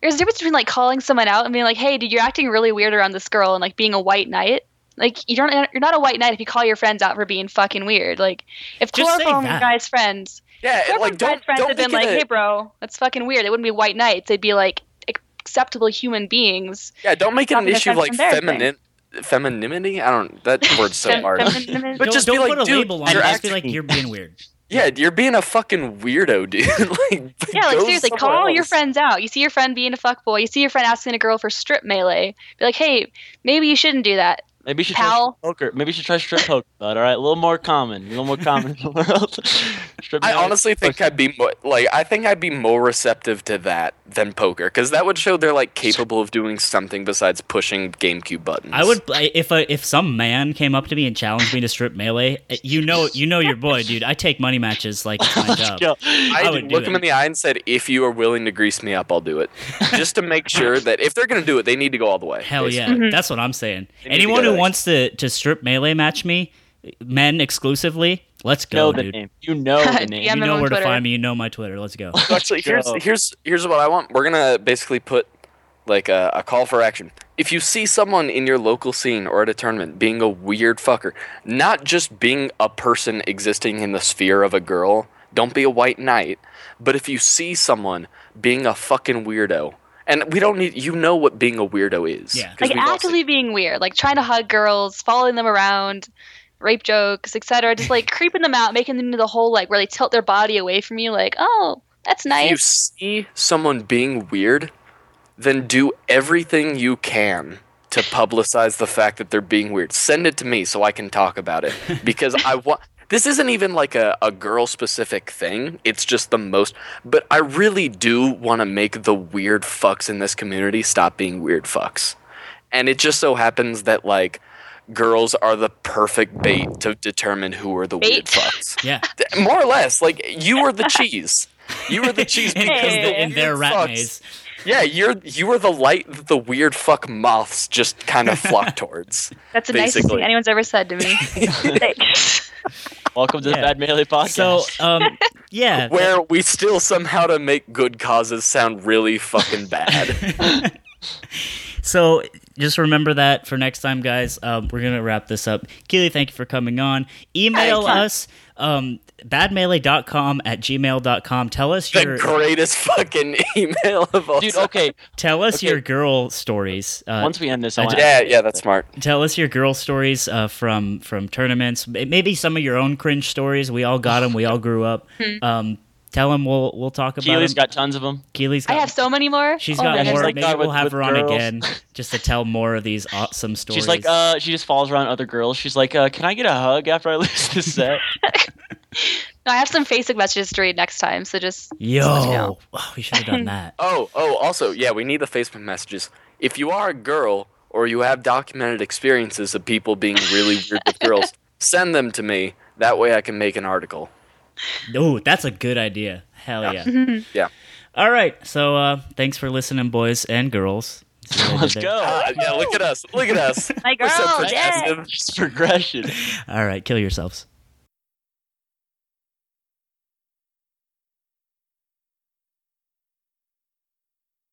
there's a difference between like calling someone out and being like, "Hey, dude, you're acting really weird around this girl," and like being a white knight. Like you don't, you're not a white knight if you call your friends out for being fucking weird. Like if Just say chloroform that. guy's friends, yeah, chloroform like don't guy's friends don't had been like, a- "Hey, bro, that's fucking weird." They wouldn't be white knights. They'd be like acceptable human beings. yeah, don't make it an issue of like from feminine femininity. I don't. That word's so Fem- hard. feminine- But don't, just be don't like, put a dude, label on it. you're Just be like you're being weird. Yeah, you're being a fucking weirdo, dude. like, Yeah, like seriously, somewhere call your friends out. You see your friend being a fuckboy. You see your friend asking a girl for strip melee. Be like, hey, maybe you shouldn't do that. Maybe she should Pal. try strip poker. Maybe she should try strip poker. Bud, all right, a little more common. A little more common in the world. strip I honestly think I'd be mo- like I think I'd be more receptive to that than poker because that would show they're like capable of doing something besides pushing GameCube buttons. I would I- if a, if some man came up to me and challenged me to strip melee. Eh, you know, you know your boy, dude. I take money matches like it's my job. Go. I, I would would look him it. in the eye and said, "If you are willing to grease me up, I'll do it." Just to make sure that if they're gonna do it, they need to go all the way. Hell yeah, basically. that's what I'm saying. They Anyone who there. Wants to to strip melee match me, men exclusively, let's You know go, the dude. name. You know the name. You know on where to find me. You know my Twitter. Let's go. Actually, here's here's here's what I want. We're gonna basically put like a, a call for action. If you see someone in your local scene or at a tournament being a weird fucker, not just being a person existing in the sphere of a girl, don't be a white knight. But if you see someone being a fucking weirdo, and we don't need you know what being a weirdo is. Yeah. 'cause Like we've actively being weird, like trying to hug girls, following them around, rape jokes, etc. Just like creeping them out, making them do the whole like where they tilt their body away from you, like, oh, that's nice." If you see someone being weird, then do everything you can to publicize the fact that they're being weird. Send it to me so I can talk about it because I want. This isn't even like a, a girl specific thing. It's just the most. But I really do want to make the weird fucks in this community stop being weird fucks. And it just so happens that, like, girls are the perfect bait to determine who are the weird fucks. Yeah, More or less. Like, you are the cheese. You are the cheese because Hey. the in their rat fucks- maze. Yeah, you're you are the light that the weird fuck moths just kind of flock towards. That's the nicest thing anyone's ever said to me. Welcome to Yeah. the Bad Melee podcast. So, um, yeah, Where we still somehow to make good causes sound really fucking bad. So just remember that for next time, guys. Um, we're gonna wrap this up. Keely, thank you for coming on. Email us um, badmelee.com at gmail.com. Tell us the your greatest fucking email of all Dude, time. okay. tell us Okay. your girl stories. Uh, Once we end this, I I want ju- Yeah, yeah, that's smart. tell us your girl stories uh, from from tournaments. Maybe some of your own cringe stories. We all got them. We all grew up. um, tell them. We'll we'll talk about Keely's them. got tons of them. Keely's I got. I have so many more. She's Oh got my she's more. like Maybe that we'll with- have with her on again just to tell more of these awesome stories. She's like, uh, she just follows around other girls. She's like, uh, can I get a hug after I lose this set? No, I have some Facebook messages to read next time, so just yo, let you know. oh, we should have done that. Oh, oh, also, yeah, we need the Facebook messages. If you are a girl or you have documented experiences of people being really weird with girls, send them to me. That way I can make an article. Oh, that's a good idea. Hell yeah. Yeah. All right. So uh, thanks for listening, boys and girls. See what I did Let's go. Ah, yeah, look at us. Look at us. My We're so yeah. progressive. Progression. All right, kill yourselves.